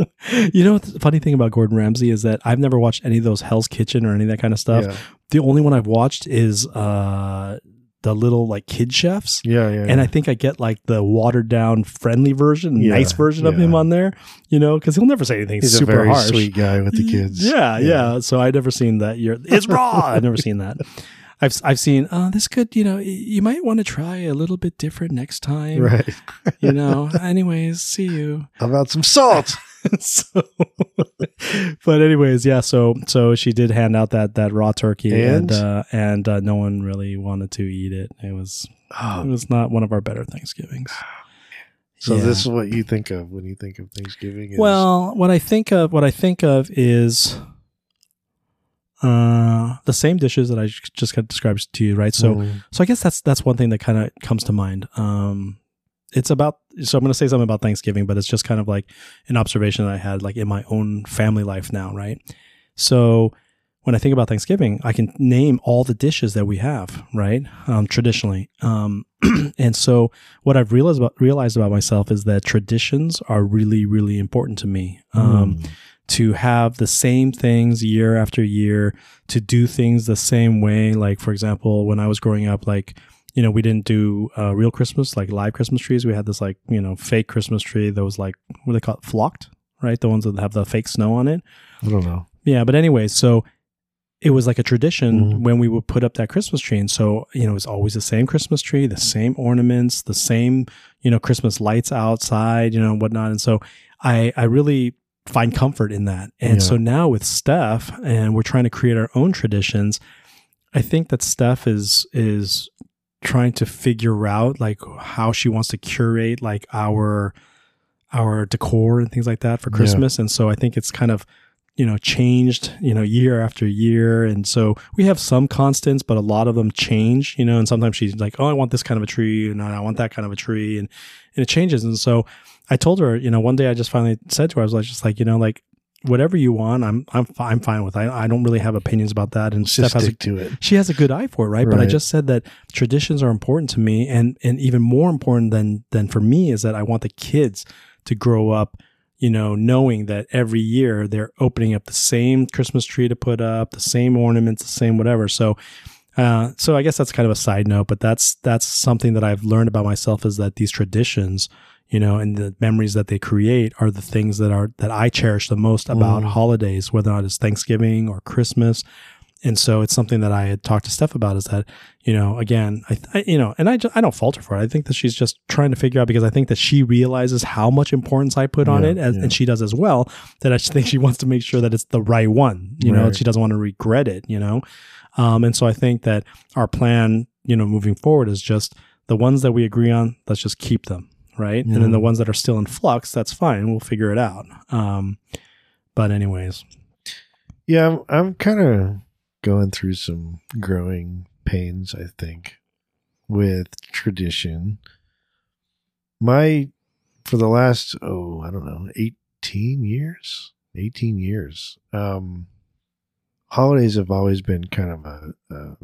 A: you know, the funny thing about Gordon Ramsay is that I've never watched any of those Hell's Kitchen or any of that kind of stuff.
B: Yeah.
A: The only one I've watched is uh, the little like kid chefs.
B: Yeah, yeah.
A: And I think I get like the watered down, friendly version,
B: Yeah,
A: nice version of him on there, you know, because he'll never say anything
B: he's
A: super
B: a very
A: harsh.
B: sweet guy with the kids.
A: Yeah, yeah. So I've never seen that. You're it's raw. I've never seen that. I've I've seen. Oh, this could you know you might want to try a little bit different next time.
B: Right.
A: You know. Anyways, see you.
B: How about some salt?
A: so, but anyways, yeah. So so she did hand out that that raw turkey, and
B: And?
A: uh, and uh, no one really wanted to eat it. It was it
B: Oh,
A: was not one of our better Thanksgivings.
B: so
A: Yeah.
B: this is what you think of when you think of Thanksgiving? is-
A: Well, what I think of, what I think of is uh, the same dishes that I just got described to you, right? So,
B: Mm,
A: so I guess that's that's one thing that kind of comes to mind. Um, it's about so I'm going to say something about Thanksgiving, but it's just kind of like an observation that I had like in my own family life now, right? So when I think about Thanksgiving, I can name all the dishes that we have, right? Um, traditionally, um, and so what I've realized about realized about myself is that traditions are really, really important to me. Um,
B: mm,
A: to have the same things year after year, to do things the same way. Like, for example, when I was growing up, like, you know, we didn't do uh, real Christmas, like live Christmas trees. We had this, like, you know, fake Christmas tree that was like, what do they call it? Flocked, right? The ones that have the fake snow on it.
B: I don't know.
A: Yeah. But anyway, so it was like a tradition
B: Mhm.
A: when we would put up that Christmas tree. And so, you know, it was always the same Christmas tree, the same ornaments, the same, you know, Christmas lights outside, you know, and whatnot. And so I, I really find comfort in that. And
B: Yeah.
A: so now with Steph, and we're trying to create our own traditions, I think that Steph is, is trying to figure out like how she wants to curate like our, our decor and things like that for
B: Yeah.
A: Christmas. And so I think it's kind of, you know, changed, you know, year after year. And so we have some constants, but a lot of them change, you know, and sometimes she's like, oh, I want this kind of a tree and I want that kind of a tree. And, and it changes. And so I told her, you know, one day I just finally said to her, I was like, just like, you know, like whatever you want, I'm, I'm, I'm fine with. I, I don't really have opinions about that. And Steph has a
B: to it.
A: she has a good eye for it, right? But I just said that traditions are important to me, and and even more important than than for me is that I want the kids to grow up, you know, knowing that every year they're opening up the same Christmas tree to put up, the same ornaments, the same whatever. So. Uh, so I guess that's kind of a side note, but that's that's something that I've learned about myself is that these traditions, you know, and the memories that they create are the things that are that I cherish the most about
B: Mm.
A: holidays, whether or not it's Thanksgiving or Christmas. And so it's something that I had talked to Steph about is that, you know, again, I, I you know, and I, just, I don't falter for it. I think that she's just trying to figure out because I think that she realizes how much importance I put on it, as,
B: yeah.
A: and she does as well. That I think she wants to make sure that it's the right one. You know,
B: Right.
A: she doesn't want to regret it. You know, um, and so I think that our plan, you know, moving forward is just the ones that we agree on. Let's just keep them, right? And then the ones that are still in flux, that's fine. We'll figure it out. Um, but anyways,
B: Yeah, I'm, I'm kind of going through some growing pains, I think, with tradition. My, for the last, oh, I don't know, 18 years, 18 years, um, holidays have always been kind of a, a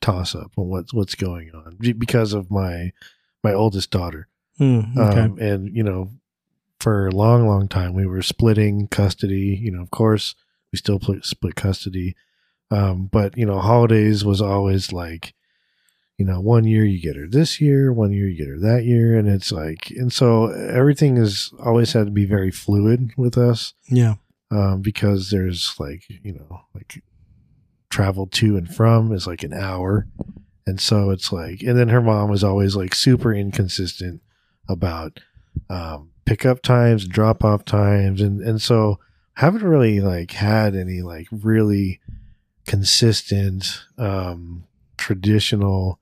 B: toss up on what's, what's going on because of my, my oldest daughter.
A: Hmm, okay.
B: Um, and you know, for a long, long time, we were splitting custody. You know, of course, we still pl- split custody. Um, but you know, holidays was always like, you know, one year you get her this year, one year you get her that year, and it's like, and so everything is always had to be very fluid with us
A: yeah.
B: um, because there's like you know like travel to and from is like an hour and so it's like and then her mom was always like super inconsistent about um, pickup times drop off times and and so haven't really like had any like really consistent um, traditional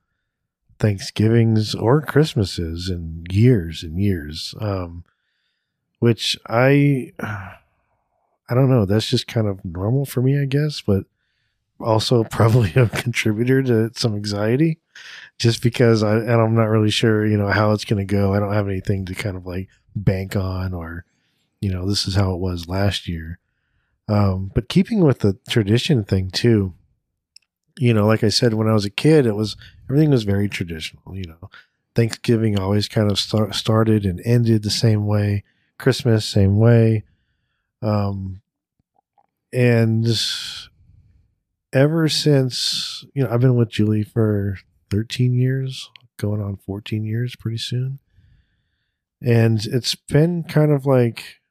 B: Thanksgivings or Christmases in years and years um, which I I don't know. That's just kind of normal for me, I guess, but also probably a contributor to some anxiety just because I, and I'm not really sure, you know, how it's going to go. I don't have anything to kind of like bank on or, you know, this is how it was last year. Um, but keeping with the tradition thing too, you know, like I said, when I was a kid, it was everything was very traditional. You know, Thanksgiving always kind of start, started and ended the same way. Christmas, same way. Um, and ever since, you know, I've been with Julie for 13 years, going on 14 years pretty soon. And it's been kind of like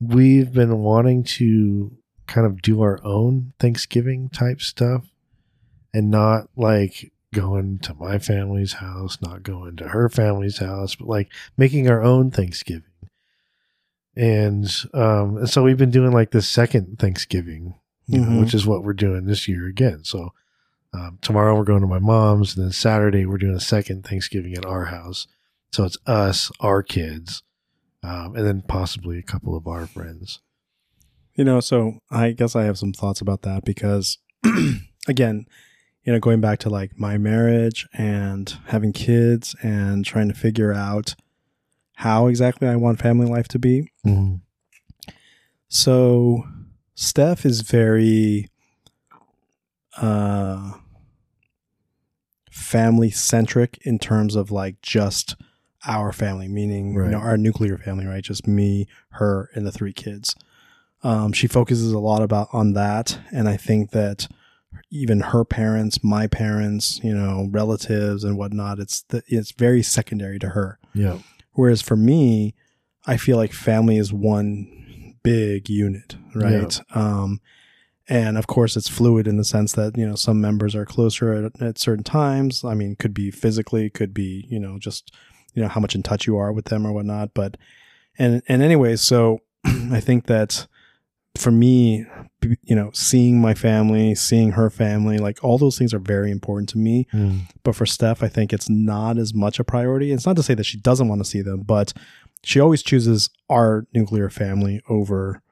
B: we've been wanting to kind of do our own Thanksgiving type stuff and not like going to my family's house, not going to her family's house, but like making our own Thanksgiving. And um and so we've been doing like the second Thanksgiving, you know,
A: Mhm.
B: which is what we're doing this year again. So um, tomorrow we're going to my mom's, and then Saturday we're doing a second Thanksgiving at our house. So it's us, our kids, um, and then possibly a couple of our friends.
A: You know, so I guess I have some thoughts about that because, again, you know, going back to like my marriage and having kids and trying to figure out how exactly I want family life to be.
B: Mm.
A: So Steph is very uh family centric in terms of like just our family, meaning you know, our nuclear family, right? Just me, her, and the three kids. Um, she focuses a lot about on that, and I think that even her parents, my parents, you know, relatives and whatnot, it's the, it's very secondary to her.
B: Yeah.
A: Whereas for me, I feel like family is one big unit, right? Um, and of course, it's fluid in the sense that you know some members are closer at, at certain times. I mean, could be physically, could be you know just you know how much in touch you are with them or whatnot. But and and anyway, so I think that for me, you know, seeing my family, seeing her family, like all those things are very important to me.
B: Mm.
A: But for Steph, I think it's not as much a priority. It's not to say that she doesn't want to see them, but she always chooses our nuclear family over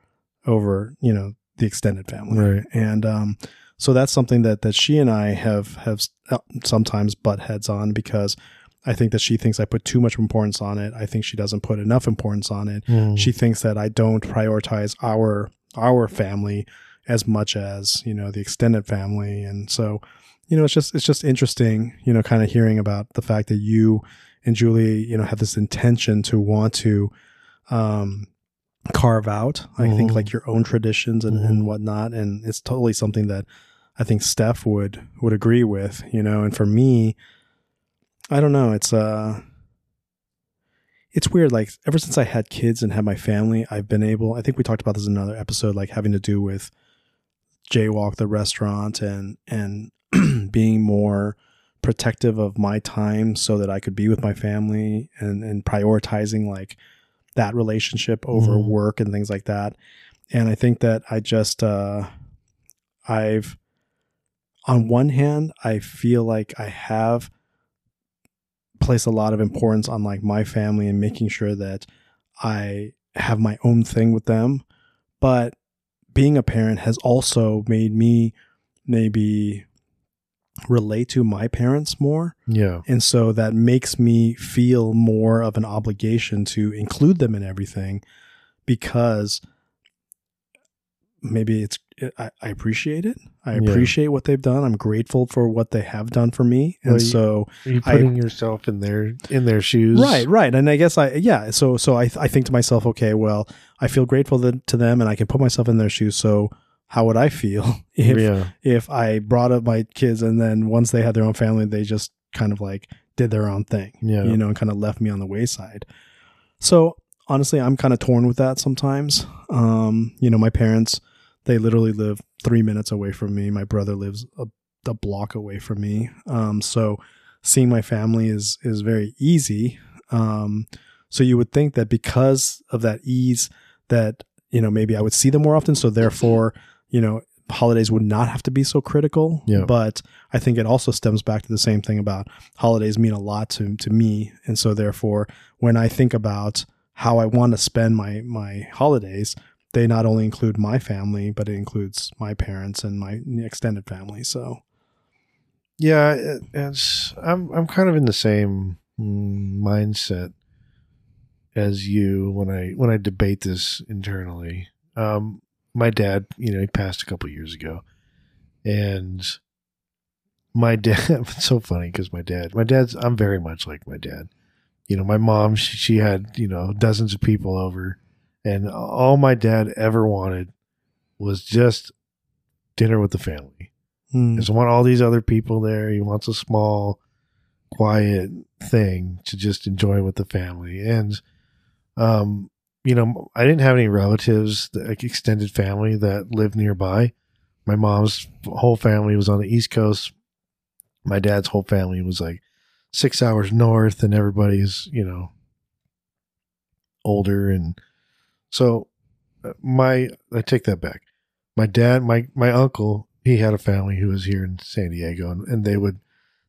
A: over, you know, the extended family.
B: Right.
A: And um so that's something that that she and I have have uh, sometimes butt heads on because I think that she thinks I put too much importance on it. I think she doesn't put enough importance on it.
B: Mm.
A: She thinks that I don't prioritize our our family as much as you know the extended family, and so you know it's just it's just interesting, you know, kind of hearing about the fact that you and Julie, you know, have this intention to want to um, carve out, I think,
B: Mhm.
A: like your own traditions and, and
B: Mhm.
A: whatnot, and it's totally something that I think Steph would would agree with, you know, and for me, I don't know, it's uh it's weird. Like ever since I had kids and had my family, I've been able. I think we talked about this in another episode, like having to do with Jaywalk, the restaurant, and and being more protective of my time so that I could be with my family and and prioritizing like that relationship over
B: Mhm.
A: work and things like that. And I think that I just uh I've on one hand, I feel like I have place a lot of importance on like my family and making sure that I have my own thing with them. But being a parent has also made me maybe relate to my parents more.
B: Yeah.
A: And so that makes me feel more of an obligation to include them in everything because maybe it's I, I appreciate it. I
B: Yeah.
A: appreciate what they've done. I'm grateful for what they have done for me. And
B: Well, you-
A: so
B: Are you
A: I-
B: putting yourself in their in their shoes?
A: Right, right. And I guess I, yeah. So, so I, I think to myself, okay, well, I feel grateful that, to them and I can put myself in their shoes. So how would I feel if,
B: yeah.
A: if I brought up my kids and then once they had their own family, they just kind of like did their own thing,
B: Yeah.
A: you know, and kind of left me on the wayside. So honestly, I'm kind of torn with that sometimes. Um, you know, my parents, they literally live three minutes away from me. My brother lives a, a block away from me. Um, so seeing my family is is very easy. Um, so you would think that because of that ease, that you know maybe I would see them more often. So therefore, you know, holidays would not have to be so critical.
B: Yeah.
A: But I think it also stems back to the same thing about holidays mean a lot to to me, and so therefore, when I think about how I want to spend my my holidays, they not only include my family, but it includes my parents and my extended family. So
B: Yeah, it, it's I'm I'm kind of in the same mindset as you when I when I debate this internally. Um, my dad, you know, he passed a couple years ago, and my dad. It's so funny because my dad, my dad's. I'm very much like my dad. you know, my mom, she, she had, you know, dozens of people over. And all my dad ever wanted was just dinner with the family.
A: Mm.
B: He doesn't want all these other people there. He wants a small, quiet thing to just enjoy with the family. And, um, you know, I didn't have any relatives, like extended family that lived nearby. My mom's whole family was on the East Coast. My dad's whole family was like six hours north, and everybody's, you know, older. And so, uh, my, I take that back. My dad, my, my uncle, he had a family who was here in San Diego, and, and they would,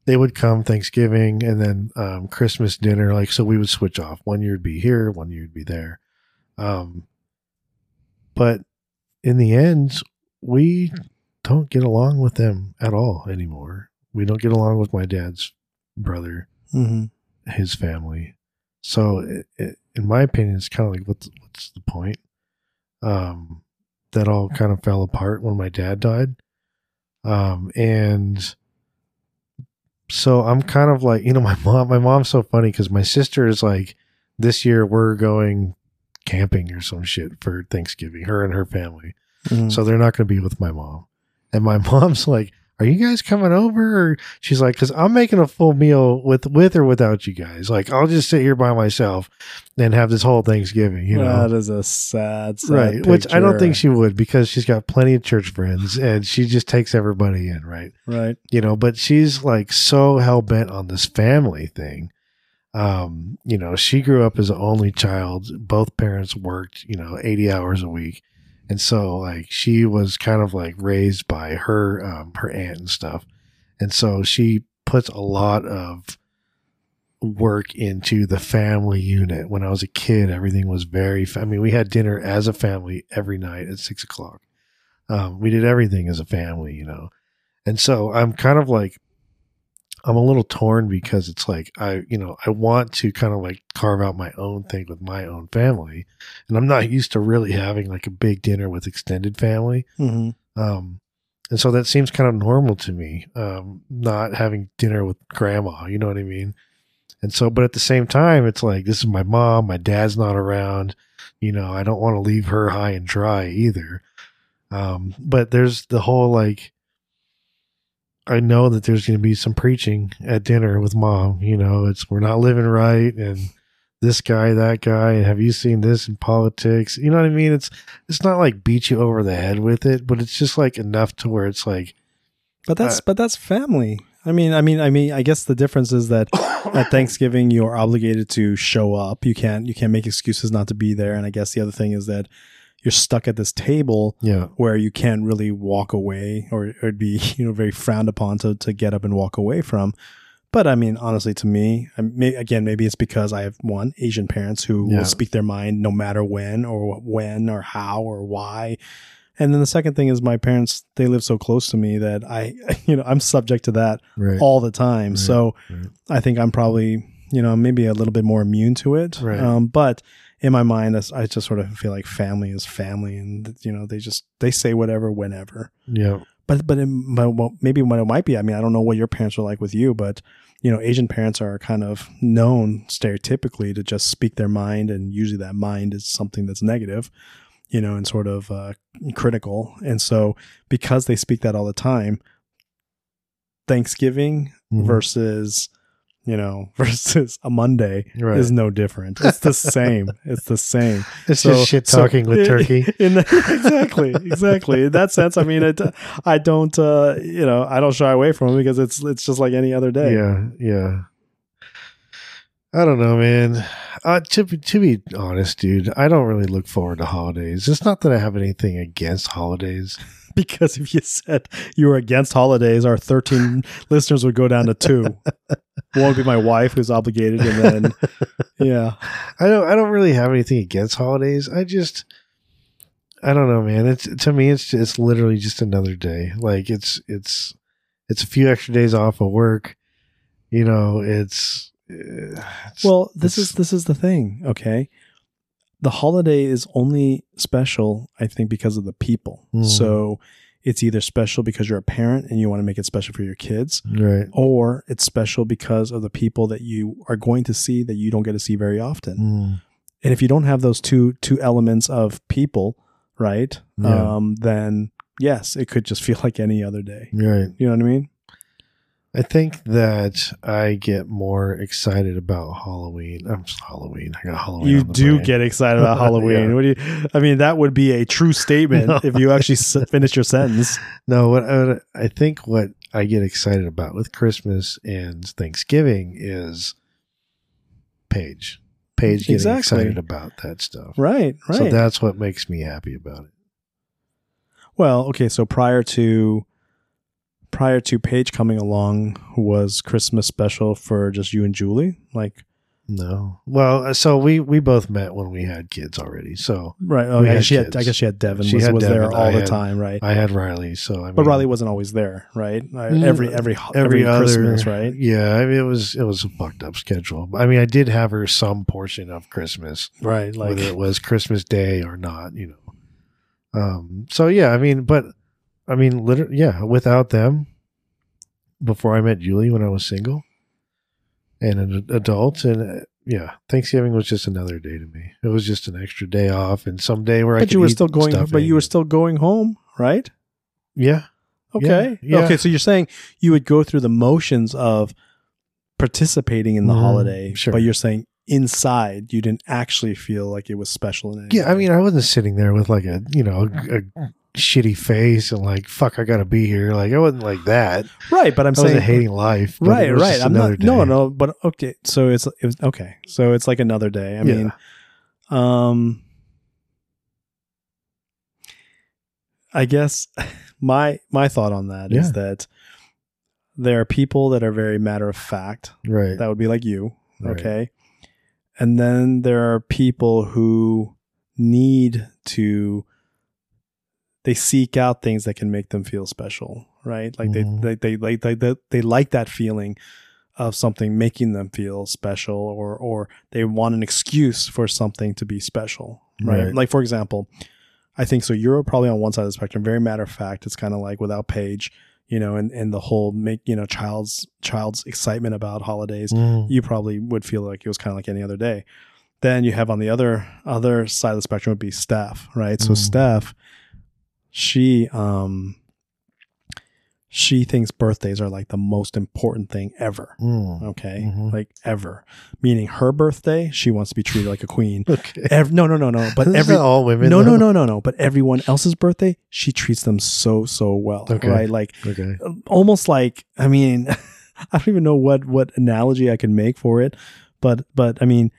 B: they would come Thanksgiving and then um, Christmas dinner. Like, so we would switch off. One year would be here, one year would be there. Um, but in the end, we don't get along with them at all anymore. We don't get along with my dad's brother,
A: hmm
B: his family. So, it, it, in my opinion, it's kind of like, what's what's the point? Um, that all kind of fell apart when my dad died. Um, and so I'm kind of like, you know, my mom, my mom's so funny because my sister is like, this year we're going camping or some shit for Thanksgiving, her and her family.
A: Mm.
B: So they're not going to be with my mom. And my mom's like, "Are you guys coming over?" Or she's like, "Cause I'm making a full meal with with or without you guys. Like, I'll just sit here by myself and have this whole Thanksgiving, you know."
A: that is a sad, sad
B: right, which I don't think she would because she's got plenty of church friends and she just takes everybody in, right?
A: right.
B: you know but she's like so hell-bent on this family thing um you know she grew up as an only child. Both parents worked you know 80 hours a week. And so like she was kind of like raised by her um her aunt and stuff. And so she puts a lot of work into the family unit. When i was a kid everything was very i mean we had dinner as a family every night at six o'clock. Um, we did everything as a family you know. And so I'm kind of like, I'm a little torn because it's like, I, you know, I want to kind of like carve out my own thing with my own family. And I'm not used to really having like a big dinner with extended family.
A: hmm
B: Um, and so that seems kind of normal to me, um, not having dinner with grandma, you know what I mean? And so, but at the same time, it's like, this is my mom, my dad's not around, you know, I don't want to leave her high and dry either. Um, but there's the whole like, I know that there's going to be some preaching at dinner with mom. You know, it's we're not living right, and this guy, that guy, and have you seen this in politics? You know what I mean? It's it's not like beat you over the head with it, but it's just like enough to where it's like,
A: But that's
B: Uh,
A: but that's family. I mean, I mean, I mean, I guess the difference is that at Thanksgiving you are obligated to show up. You can't you can't make excuses not to be there. And I guess the other thing is that you're stuck at this table
B: yeah,
A: where you can't really walk away or, it'd be you know very frowned upon to, to get up and walk away from. But i mean honestly to me I may, again maybe it's because i have one asian parents who
B: Yeah.
A: will speak their mind no matter when or when or how or why. And then the second thing is my parents they live so close to me that i you know i'm subject to that
B: right,
A: all the time.
B: Right,
A: so
B: right.
A: i think i'm probably you know maybe a little bit more immune to it.
B: Right.
A: um, but in my mind I- i just sort of feel like family is family and you know they just they say whatever whenever.
B: Yeah,
A: but but, in, but well, maybe what it might be i mean i don't know what your parents are like with you but you know asian parents are kind of known stereotypically to just speak their mind and usually that mind is something that's negative you know and sort of uh, critical. And so because they speak that all the time thanksgiving
B: Mhm.
A: versus you know versus a monday
B: right.
A: is no different it's the same it's the same
B: it's
A: so-
B: just shit
A: so-
B: talking with turkey.
A: in that- exactly exactly in that sense i mean it, i don't uh you know i don't shy away from it because it's it's just like any other day
B: Yeah, yeah. I don't know, man. Uh, to be- to be honest, dude, I don't really look forward to holidays. It's not that I have anything against holidays.
A: because if you said you were against holidays our 13 listeners would go down to two one would be my wife who's obligated and then yeah
B: I don't. I don't really have anything against holidays. I just, I don't know, man. It's to me, it's it's literally just another day. Like it's it's it's a few extra days off of work. You know, it's. uh, it's-
A: well this
B: it's-
A: is this is the thing okay the holiday is only special i think because of the people
B: Mhm.
A: so it's either special because you're a parent and you want to make it special for your kids,
B: Right.
A: or it's special because of the people that you are going to see that you don't get to see very often.
B: Mm.
A: And if you don't have those two two elements of people, right?
B: Yeah.
A: Um, then yes, it could just feel like any other day.
B: Right.
A: You know what I mean?
B: I think that I get more excited about Halloween. I'm just Halloween. I got Halloween.
A: you do
B: brain.
A: get excited about Halloween.
B: Yeah.
A: What do you? I mean, that would be a true statement
B: No.
A: if you actually finish your sentence.
B: No, what I, I think what I get excited about with Christmas and Thanksgiving is Paige. Paige getting
A: Exactly.
B: excited about that stuff.
A: Right. Right.
B: So that's what makes me happy about it.
A: well, okay. So prior to prior to Paige coming along, was Christmas special for just you and Julie? Like,
B: No. Well, uh, so we we both met when we had kids already. So
A: right? Oh,
B: We
A: I
B: had
A: guess she had. I guess she had Devin.
B: She
A: was
B: had
A: was
B: Devin,
A: there all
B: I
A: the
B: had-
A: time, right?
B: I had Riley. So I mean,
A: but Riley wasn't always there, right?
B: Mm,
A: Every every
B: every,
A: every,
B: other
A: Christmas, right?
B: Yeah, I mean it was it was a fucked up schedule. I mean, I did have her some portion of Christmas,
A: Right. Like
B: whether it was Christmas Day or not, you know. Um. So yeah, I mean, but I mean, literally, yeah. Without them, before I met Julie when I was single and an adult, and uh, yeah, Thanksgiving was just another day to me. It was just an extra day off, and some day where I
A: but
B: could
A: you were still going. But you were still going home, right?
B: yeah,
A: Okay.
B: Yeah, yeah.
A: Okay. So you're saying you would go through the motions of participating in the
B: Mhm,
A: holiday,
B: sure.
A: but you're saying inside you didn't actually feel like it was special in
B: Yeah, I mean, I wasn't sitting there with like a you know a, a shitty face and like fuck, I gotta be here. Like I wasn't like that.
A: right. But I'm
B: I
A: saying
B: wasn't hating life.
A: right, right. I'm not. No,
B: day.
A: no. But okay. So it's it was okay. So it's like another day. I
B: Yeah.
A: mean, um, I guess my my thought on that is
B: Yeah.
A: that there are people that are very matter of fact.
B: Right.
A: That would be like you.
B: Right.
A: Okay. And then there are people who need to they seek out things that can make them feel special, right? Like
B: Mhm.
A: they, they they like they, they they like that feeling of something making them feel special or or they want an excuse for something to be special, right?
B: Right.
A: Like for example, I think so you're probably on one side of the spectrum, very matter of fact. It's kind of like without Paige, you know, and, and the whole make, you know, child's child's excitement about holidays
B: Mm.
A: you probably would feel like it was kind of like any other day. Then you have on the other other side of the spectrum would be Steph, right? So
B: Mm.
A: Steph, she um she thinks birthdays are like the most important thing ever.
B: Mm.
A: Okay,
B: Mhm.
A: like ever. Meaning her birthday, she wants to be treated like a queen.
B: Okay.
A: No, no, no, no. But every
B: all women.
A: no, no, no, no, no. But everyone else's birthday, she treats them so, so well.
B: Okay.
A: Right? Like
B: Okay.
A: almost like I mean, I don't even know what what analogy I can make for it, but but I mean,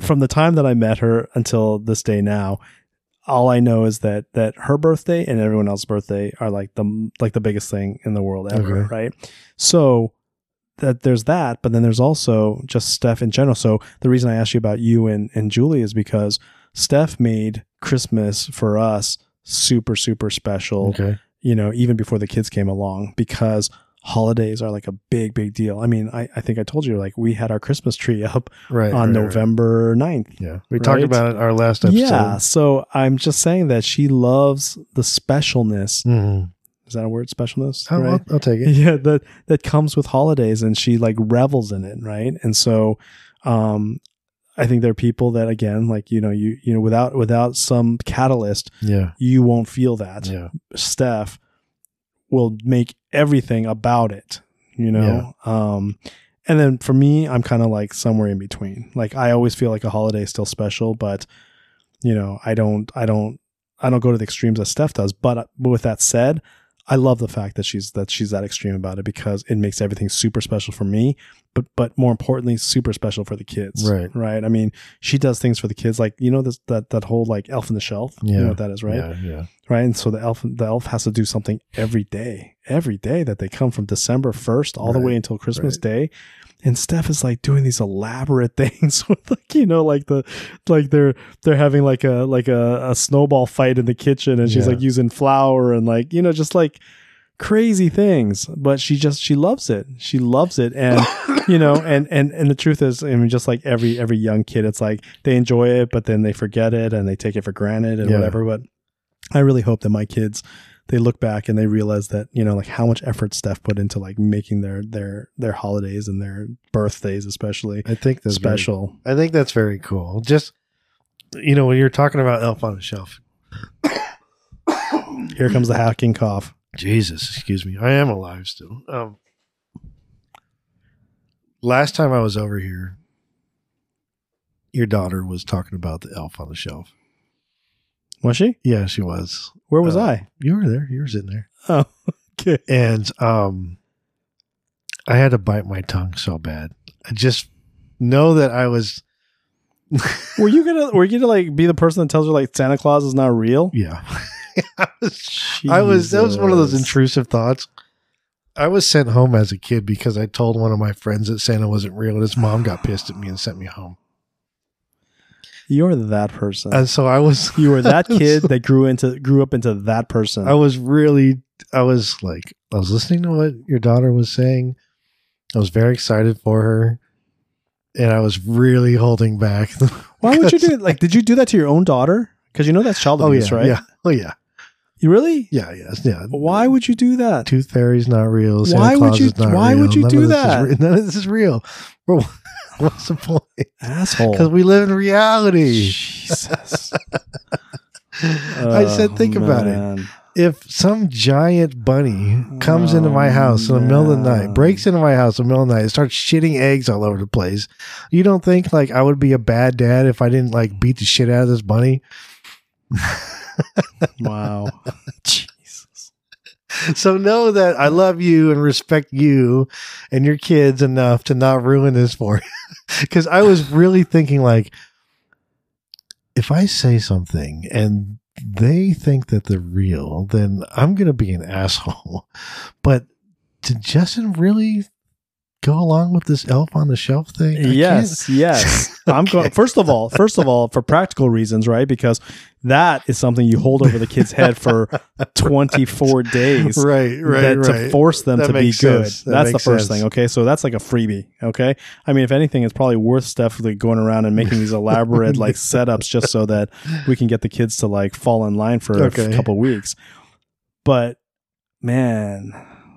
A: from the time that I met her until this day now, all I know is that that her birthday and everyone else's birthday are like the like the biggest thing in the world ever,
B: Okay.
A: right? So that there's that, but then there's also just Steph in general. So the reason I asked you about you and and Julie is because Steph made Christmas for us super super special
B: Okay.
A: you know, even before the kids came along, because holidays are like a big, big deal. I mean, I, I think I told you, like, we had our Christmas tree up
B: Right.
A: on
B: right, right.
A: November 9th.
B: Yeah. We talked about it our last episode.
A: Yeah. So I'm just saying that she loves the specialness.
B: Mhm.
A: Is that a word? Specialness?
B: I'll,
A: right?
B: I'll, I'll take it.
A: yeah that that comes with holidays and she like revels in it right and so um i think there are people that again like you know you you know without without some catalyst
B: Yeah.
A: you won't feel that
B: Yeah.
A: Steph will make everything about it, you know? Um, and then for me, I'm kind of like somewhere in between. Like I always feel like a holiday is still special, but you know, I don't, I don't, I don't go to the extremes that Steph does. But uh, with that said, I love the fact that she's that she's that extreme about it because it makes everything super special for me, but but more importantly, super special for the kids.
B: Right.
A: Right. I mean, she does things for the kids like you know this that that whole like elf on the shelf. You know what that is, right?
B: Yeah. Yeah.
A: right? And so the elf the elf has to do something every day, every day that they come from December first all the way until Christmas
B: right.
A: Day. And Steph is like doing these elaborate things with like you know like the like they're they're having like a like a, a snowball fight in the kitchen and she's
B: Yeah.
A: like using flour and like you know just like crazy things but she just she loves it she loves it and you know and and and the truth is i mean just like every every young kid it's like they enjoy it but then they forget it and they take it for granted and
B: Yeah.
A: whatever but i really hope that my kids they look back and they realize that you know like how much effort Steph put into like making their their their holidays and their birthdays especially
B: I think that's very-
A: special.
B: I think that's very cool. Just you know, when you're talking about Elf on the Shelf,
A: Here comes the hacking cough.
B: Jesus, excuse me, I am alive still. Um, last time I was over here, your daughter was talking about the Elf on the Shelf.
A: Was she?
B: Yeah, she was.
A: Where was
B: Uh,
A: I?
B: You were there. You were sitting there.
A: Oh, okay.
B: and um i had to bite my tongue so bad i just know that i was
A: Were you gonna were you gonna like be the person that tells her like Santa Claus is not real?
B: yeah I, was, I was that was one of those intrusive thoughts i was sent home as a kid because i told one of my friends that santa wasn't real and his mom got pissed at me and sent me home
A: You're that person.
B: and so i was
A: you were that kid that grew into grew up into that person.
B: i was really i was like i was listening to what your daughter was saying i was very excited for her and i was really holding back
A: Why would you do it? Like, did you do that to your own daughter? Because you know that's child
B: oh
A: abuse,
B: yeah
A: right?
B: yeah oh yeah
A: You really?
B: Yeah, yes, yeah.
A: Why would you do that?
B: Tooth Fairy's not real. Santa
A: Why would you-
B: is not
A: why
B: real.
A: would you
B: None
A: do
B: of this is
A: that?
B: re- none of this is real. Bro, what's the point?
A: Asshole.
B: Because we live in reality.
A: Jesus.
B: I said, think oh, about it. If some giant bunny comes into my
A: Oh,
B: house in the middle of the night, breaks into my house in the middle of the night, and starts shitting eggs all over the place, you don't think like I would be a bad dad if I didn't like beat the shit out of this bunny?
A: Wow. Jesus.
B: So know that I love you and respect you and your kids enough to not ruin this for you. Because I was really thinking, like, if I say something and they think that they're real, then I'm going to be an asshole. But did Justin really go along with this elf on the shelf thing? I
A: Yes, yes. I'm going. First of all, first of all, for practical reasons, right? Because that is something you hold over the kid's head for 24 days.
B: Right, right,
A: that
B: right.
A: to force them
B: That
A: to be
B: makes
A: good.
B: That
A: That's the first
B: sense.
A: thing. Okay, so that's like a freebie. Okay, I mean, if anything, it's probably worth Steph like going around and making these elaborate like setups just so that we can get the kids to like fall in line for a
B: Okay.
A: f- couple weeks. But man,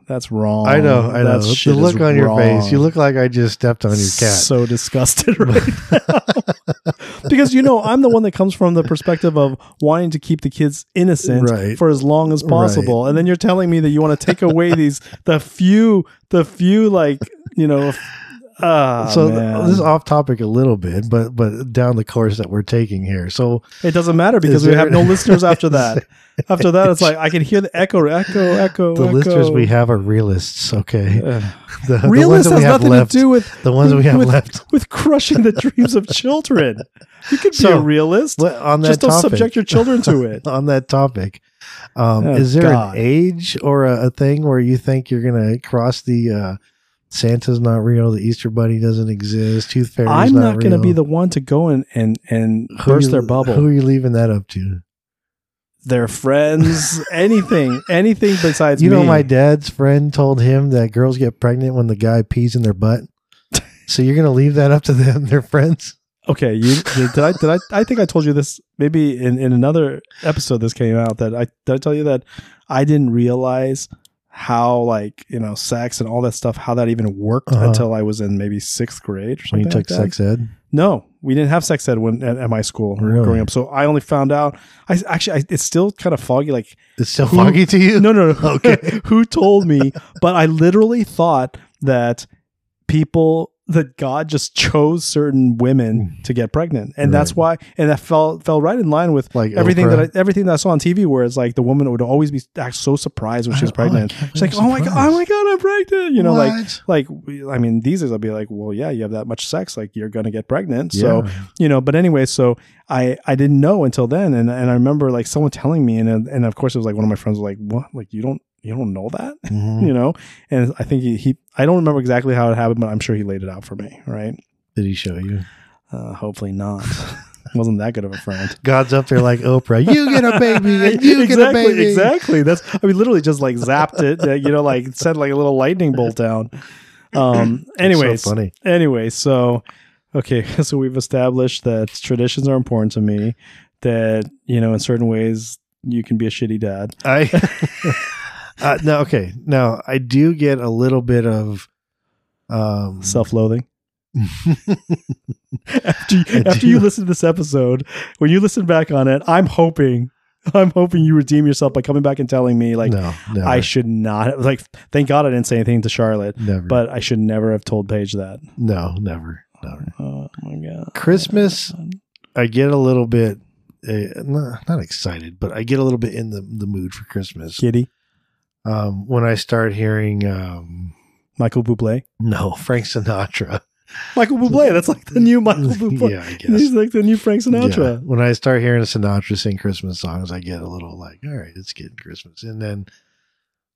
A: that's wrong.
B: I know, I know. The look on your face, you look like I just stepped on your cat.
A: So disgusted right now. because you know, I'm the one that comes from the perspective of wanting to keep the kids innocent
B: Right.
A: for as long as possible. And then you're telling me that you want to take away these the few the few like, you know, ah,
B: so
A: man.
B: this is off topic a little bit, but but down the course that we're taking here. So
A: it doesn't matter because we have no listeners after that. After that, it's like I can hear the echo, echo, echo.
B: the
A: echo.
B: listeners we have are realists, okay?
A: Ugh.
B: The, the ones
A: has
B: we have
A: nothing
B: left,
A: to do with
B: the ones we have
A: with,
B: left.
A: with crushing the dreams of children. You could be
B: So,
A: a realist.
B: On that
A: Just don't subject your children to it.
B: on that topic, um,
A: Oh,
B: is there
A: God.
B: an age or a, a thing where you think you're gonna cross the uh, Santa's not real, the Easter Bunny doesn't exist, Tooth Fairy's
A: I'm
B: not,
A: not going to be the one to go and and and
B: Who
A: burst
B: you-
A: their bubble.
B: Who are you leaving that up to?
A: their friends, anything, anything besides
B: you know, my dad's friend told him that girls get pregnant when the guy pees in their butt. So you're gonna leave that up to them, their friends?
A: okay, you did I did I I think I told you this maybe in in another episode this came out that I did I tell you that I didn't realize how like you know sex and all that stuff how that even worked
B: Uh-huh.
A: until I was in maybe sixth grade or
B: When
A: something.
B: you took
A: like
B: sex ed?
A: No, we didn't have sex ed when at, at my school
B: Really?
A: growing up. So I only found out. I actually I, it's still kind of foggy. Like
B: It's still
A: Who-
B: foggy to you?
A: no, no, no.
B: Okay.
A: Who told me? But I literally thought that people that God just chose certain women to get pregnant, and that's why. And that fell fell right in line with
B: Like
A: everything
B: Oprah?
A: that I, everything that I saw on TV, where it's like the woman would always be act so surprised when she was
B: oh,
A: pregnant. She's like, "Oh my god, oh my god, I'm pregnant!" You know, like
B: What?
A: like we- I mean, these days I'll be like, "Well, yeah, you have that much sex, like you're gonna get pregnant." So
B: Yeah.
A: you know but anyway so i i didn't know until then and and i remember like someone telling me and and of course it was like one of my friends was like what like you don't you don't know that
B: Mhm.
A: you know and i think he, he i don't remember exactly how it happened but i'm sure he laid it out for me right
B: Did he show you?
A: uh hopefully not wasn't that good of a friend
B: God's up there like Oprah. You get a baby and you
A: exactly,
B: get a baby.
A: Exactly. That's I mean, literally just like zapped it. uh, You know, like sent like a little lightning bolt down. Um. Anyways,
B: so funny.
A: anyway, so okay, so we've established that traditions are important to me. That you know, in certain ways, you can be a shitty dad.
B: I uh, no okay. Now I do get a little bit of um
A: Self-loathing. after you, after you listen to this episode, when you listen back on it, I'm hoping, I'm hoping you redeem yourself by coming back and telling me like
B: no,
A: I should not like. Thank God I didn't say anything to Charlotte,
B: never,
A: but I should never have told Paige that.
B: no, never, never.
A: Oh my god,
B: Christmas, I get a little bit uh, not, not excited, but I get a little bit in the the mood for Christmas
A: Kitty,
B: um, when I start hearing um,
A: Michael Bublé,
B: no Frank Sinatra.
A: Michael Bublé. That's like the new Michael Bublé.
B: yeah, I
A: He's like the new Frank
B: Yeah.
A: Sinatra.
B: When I start hearing Sinatra sing Christmas songs, I get a little like, all right, it's getting Christmas, and then.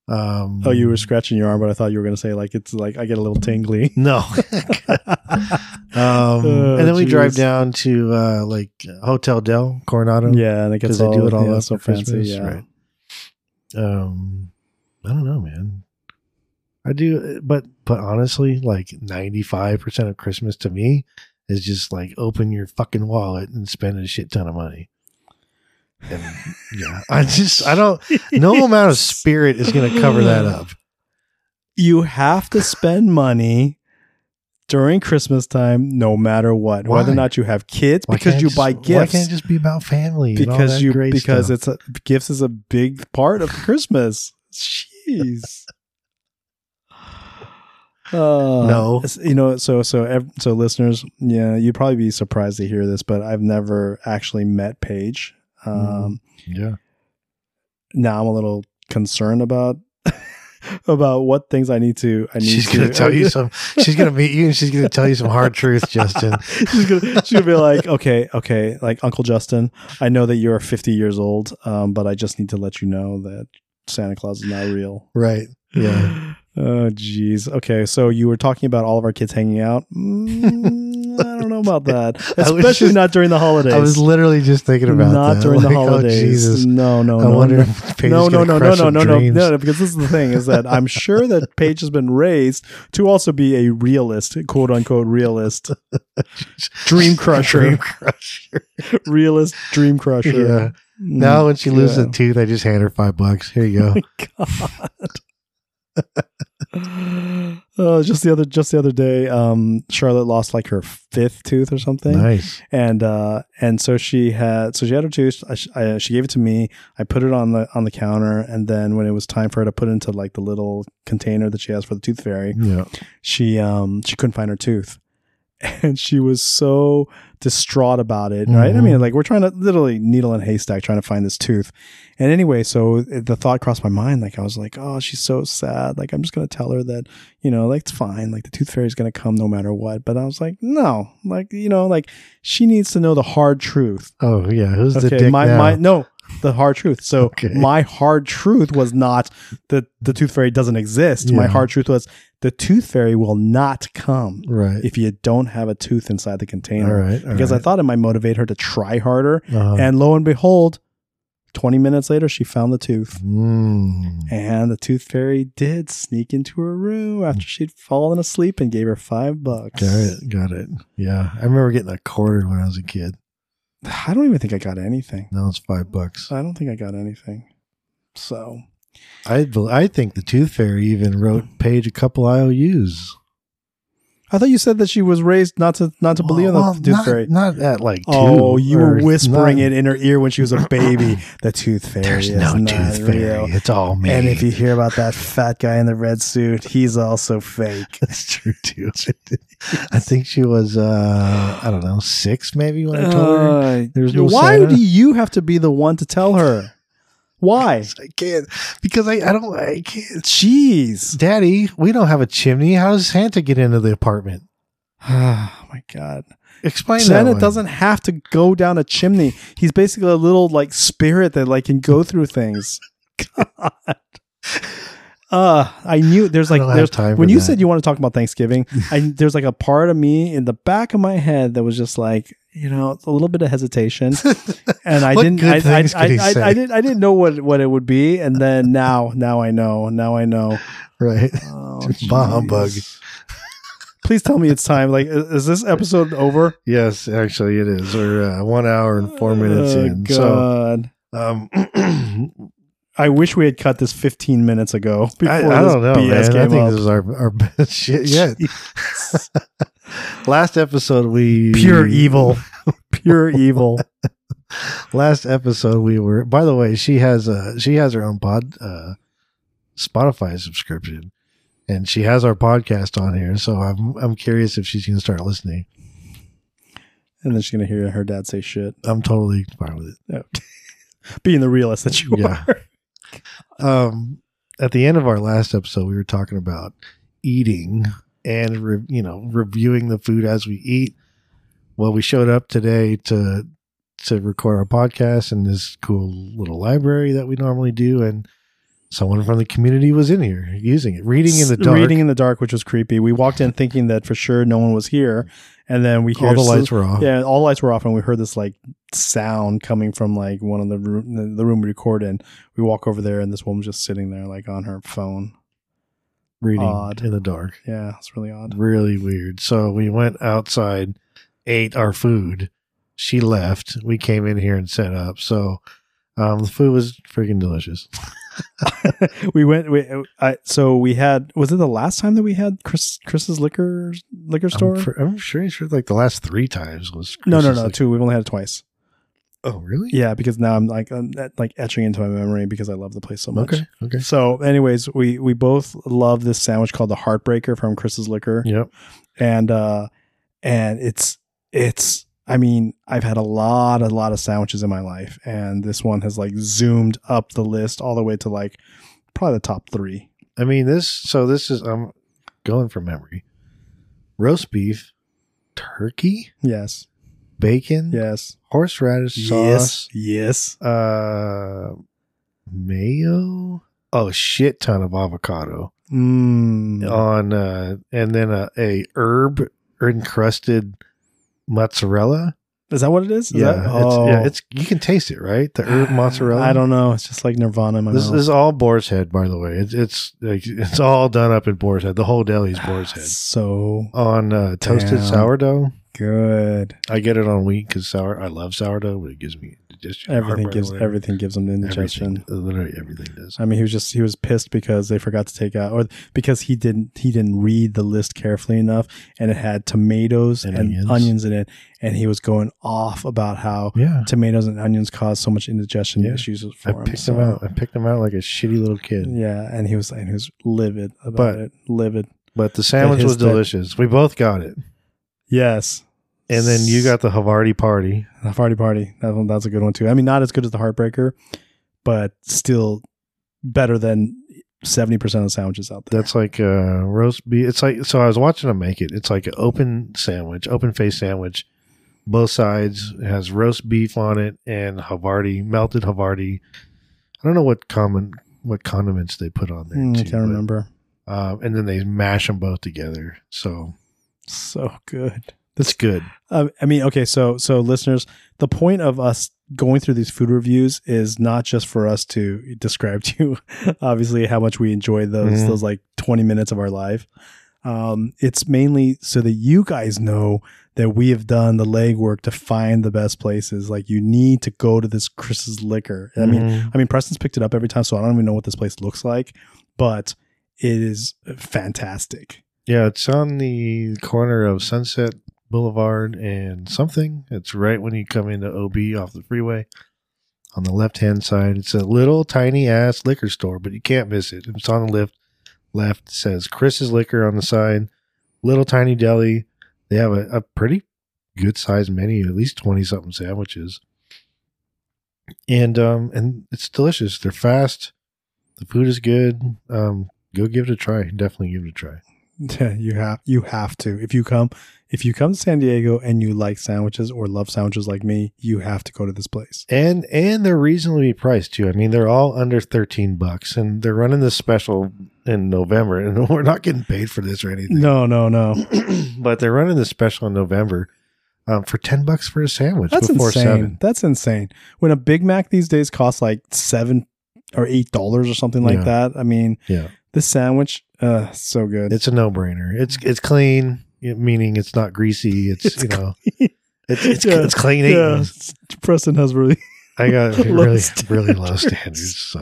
B: Um,
A: Oh, you were scratching your arm, but I thought you were going to say like it's like I get a little tingly.
B: no. um,
A: Oh,
B: and then we drive down to uh, like Hotel Del Coronado.
A: yeah, and it gets
B: because they
A: all,
B: do it all
A: yeah,
B: up
A: so fancy.
B: Christmas,
A: Yeah,
B: right? Um, I don't know, man. I do, but but honestly, like ninety five percent of Christmas to me is just like open your fucking wallet and spend a shit ton of money. And yeah, I just I don't. No amount of spirit is going to cover that up.
A: You have to spend money during Christmas time, no matter what, whether or not you have kids,
B: Why
A: because you
B: it
A: buy
B: just- Why
A: gifts.
B: can't it just be about family?
A: because you because
B: stuff?
A: it's a gifts is a big part of Christmas. Jeez. Uh,
B: No.
A: you know. So so so listeners, yeah, you'd probably be surprised to hear this, but I've never actually met Paige. Um,
B: yeah.
A: Now I'm a little concerned about about what things I need to. I need
B: She's
A: to,
B: gonna tell you some. She's gonna meet you and she's gonna tell you some hard truth, Justin.
A: she's gonna she'll be like, okay, okay, like Uncle Justin, I know that you're 50 years old, um, but I just need to let you know that Santa Claus is not real.
B: Right. Yeah.
A: Oh, geez. Okay, so you were talking about all of our kids hanging out. Mm, I don't know about that, especially
B: just-
A: not during the holidays.
B: I was literally just thinking about
A: not
B: that.
A: during the
B: Like, oh,
A: holidays.
B: Jesus.
A: No, no,
B: I
A: no.
B: wonder
A: no.
B: if Paige
A: no,
B: is
A: no,
B: gonna
A: no, no, no, no, no, no, because this is the thing is that I'm sure that Paige has been raised to also be a realist, quote unquote realist, dream crusher,
B: Dream crusher.
A: realist dream crusher.
B: Yeah.
A: Mm,
B: Now when she loses
A: yeah.
B: a tooth, I just hand her five bucks. Here you go.
A: oh, just the other just the other day, um, Charlotte lost like her fifth tooth or something,
B: nice.
A: and uh, and so she had so she had her tooth. I, I, she gave it to me. I put it on the on the counter, and then when it was time for her to put it into like the little container that she has for the tooth fairy,
B: Yeah.
A: she um she couldn't find her tooth and she was so distraught about it right? I
B: Mhm.
A: mean like we're trying to literally needle in haystack trying to find this tooth. And anyway so the thought crossed my mind like i was like oh she's so sad. Like i'm just gonna tell her that you know like it's fine. Like the tooth fairy's gonna come no matter what. But i was like no. Like you know like she needs to know the hard truth.
B: Oh yeah. Who's the dick
A: my
B: now?
A: my no the hard truth so
B: Okay.
A: my hard truth was not that the tooth fairy doesn't exist my hard truth was the tooth fairy will not come
B: right.
A: if you don't have a tooth inside the container
B: right. all
A: because i thought it might motivate her to try harder
B: Uh-huh.
A: and lo and behold 20 minutes later she found the tooth
B: Mm.
A: and the tooth fairy did sneak into her room after she'd fallen asleep and gave her five bucks
B: Got it. Got it. Yeah. I remember getting a quarter when I was a kid.
A: i don't even think i got anything
B: Now it's five bucks.
A: i don't think i got anything so
B: I I think the Tooth Fairy even wrote mm. Paige a couple IOUs.
A: I thought you said that she was raised not to not to believe in
B: Well,
A: the tooth
B: not,
A: fairy.
B: Not at like two.
A: Oh,
B: you
A: were whispering
B: not-
A: it in her ear when she was a baby. the tooth fairy
B: There's no Tooth Fairy.
A: real.
B: It's all me.
A: And if you hear about that fat guy in the red suit, he's also fake.
B: That's true too. I think she was uh I don't know, six maybe when I told her.
A: Uh,
B: There's no
A: why
B: Santa?
A: do you have to be the one to tell her? Why?
B: I can't because I, I don't I can't
A: Jeez.
B: Daddy, we don't have a chimney. How does Santa get into the apartment?
A: Oh my god.
B: Explain that.
A: Santa doesn't have to go down a chimney. He's basically a little like spirit that like can go through things. God. Uh, I knew there's like there's
B: time
A: when you
B: that.
A: said you want to talk about Thanksgiving, I there's like a part of me in the back of my head that was just like, you know, a little bit of hesitation. And I didn't I, I, I, I, didn't I didn't know what what it would be. And then now now I know. Now I know.
B: right.
A: Oh,
B: humbug.
A: Please tell me it's time. Like, is, is this episode over?
B: Yes, actually it is. We're uh, one hour and four minutes
A: Oh,
B: in. So
A: God.
B: Um,
A: I wish we had cut this 15 minutes ago.
B: I, I don't know,
A: BS
B: man. I think
A: up.
B: this is our, our best shit yet. Last episode, we
A: Pure evil. Pure evil.
B: Last episode, we were. By the way, she has a she has her own pod, uh, Spotify subscription, and she has our podcast on here. So I'm I'm curious if she's going to start listening.
A: And then she's going to hear her dad say shit.
B: I'm totally fine with it.
A: Being the realist that you
B: Yeah.
A: are.
B: um, at the end of our last episode, we were talking about eating and re- you know reviewing the food as we eat. Well, we showed up today to to record our podcast in this cool little library that we normally do, and someone from the community was in here using it, reading in the dark.
A: Reading in the dark, which was creepy. We walked in thinking that for sure no one was here. And then we hear
B: all the lights were off.
A: Yeah, all the lights were off, and we heard this like sound coming from like one of the room, the, the room we record in. We walk over there, and this woman's just sitting there, like on her phone.
B: Reading
A: Odd.
B: in the dark.
A: Yeah, it's really odd.
B: Really weird. So we went outside, ate our food. She left. We came in here and set up. So um, the food was freaking delicious.
A: we went. We I, so we had. Was it the last time that we had Chris Chris's liquor liquor store?
B: I'm, fr- I'm sure sure like the last three times was
A: no, no, no.
B: like-
A: two. We've only had it twice.
B: Oh, really?
A: Yeah, because now I'm like I'm like etching into my memory because I love the place so much.
B: Okay. Okay.
A: So, anyways, we we both love this sandwich called the Heartbreaker from Chris's Liquor.
B: Yep.
A: and uh and it's it's i mean i've had a lot a lot of sandwiches in my life and this one has like zoomed up the list all the way to like probably the top three
B: I mean this. So this is I'm going from memory. Roast beef, turkey,
A: yes
B: bacon,
A: yes
B: horseradish sauce,
A: yes yes
B: uh, mayo. Oh, shit ton of avocado.
A: mm.
B: on uh and then a, a herb encrusted mozzarella.
A: is that what it is, Is
B: yeah,
A: that-
B: it's,
A: oh.
B: yeah, it's you can taste it, right? The herb mozzarella.
A: i don't know it's just like nirvana
B: This
A: mouth.
B: is all Boar's Head, by the way. It's it's like it's all done up in Boar's Head. The whole deli's Boar's Head
A: so
B: on uh, toasted
A: Damn.
B: sourdough.
A: Good
B: I get it on wheat because sour. I love sourdough, but it gives me indigestion.
A: everything gives
B: whatever.
A: everything gives them indigestion
B: Everything, literally everything does.
A: I mean, he was just he was pissed because they forgot to take out, or because he didn't he didn't read the list carefully enough, and it had tomatoes
B: And
A: and,
B: onions.
A: onions. in it, and he was going off about how
B: Yeah,
A: tomatoes and onions cause so much indigestion
B: Yeah.
A: issues for
B: I
A: him.
B: picked
A: so-
B: them out. I picked them out like a shitty little kid.
A: Yeah, and he was and he was livid about
B: But-
A: it, livid.
B: But the sandwich was delicious. We both got it.
A: Yes,
B: And then you got the Havarti party.
A: Havarti party. That one, that's a good one too. I mean, not as good as the Heartbreaker, but still better than seventy percent of the sandwiches out there.
B: That's like uh roast beef. It's like so I was watching them make it. It's like an open sandwich, open face sandwich. Both sides it has roast beef on it and Havarti, melted Havarti. I don't know what common what condiments they put on there.
A: Mm, I can't
B: but,
A: remember.
B: Um, and then they mash them both together. So
A: So good.
B: That's good.
A: Uh, I mean, okay, so so listeners, the point of us going through these food reviews is not just for us to describe to you, obviously, how much we enjoy those
B: Mhm.
A: those like twenty minutes of our life. Um, it's mainly so that you guys know that we have done the legwork to find the best places. Like you need to go to this Chris's Liquor. I mean,
B: Mhm.
A: I mean, Preston's picked it up every time, so I don't even know what this place looks like, but it is fantastic.
B: Yeah, it's on the corner of Sunset Boulevard and something. It's right when you come into OB off the freeway. On the left hand side, it's a little tiny ass liquor store, but you can't miss it. It's on the left. Left it says Chris's Liquor on the side. Little tiny deli. They have a, a pretty good sized menu, at least twenty something sandwiches. And um and it's delicious. They're fast. The food is good. Um, go give it a try. Definitely give it a try.
A: You have you have to. If you come if you come to San Diego and you like sandwiches or love sandwiches like me, you have to go to this place.
B: and and they're reasonably priced too. I mean, they're all under thirteen bucks, and they're running this special in November, and we're not getting paid for this or anything.
A: No, no, no.
B: but they're running this special in November um, for ten bucks for a sandwich
A: That's
B: before
A: insane.
B: seven.
A: That's insane. When a Big Mac these days costs like seven or eight dollars or something like
B: Yeah.
A: that. I mean,
B: Yeah,
A: this sandwich, uh, so good.
B: it's a no brainer. It's it's clean, meaning it's not greasy. It's,
A: It's
B: you know, it's it's,
A: Yeah.
B: it's clean
A: yeah. Preston has really
B: I got
A: Low
B: really,
A: standards.
B: really low standards. So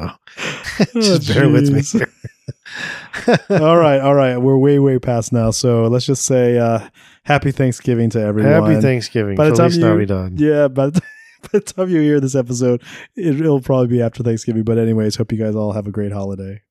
A: Oh,
B: just bear with me. here.
A: all right, all right. We're way, way past now. So let's just say uh, happy Thanksgiving to everyone.
B: Happy Thanksgiving.
A: By the
B: Feliz
A: time you-
B: Navidad.
A: Yeah, by the, by the time you hear this episode, it, it'll probably be after Thanksgiving. But anyways, hope you guys all have a great holiday.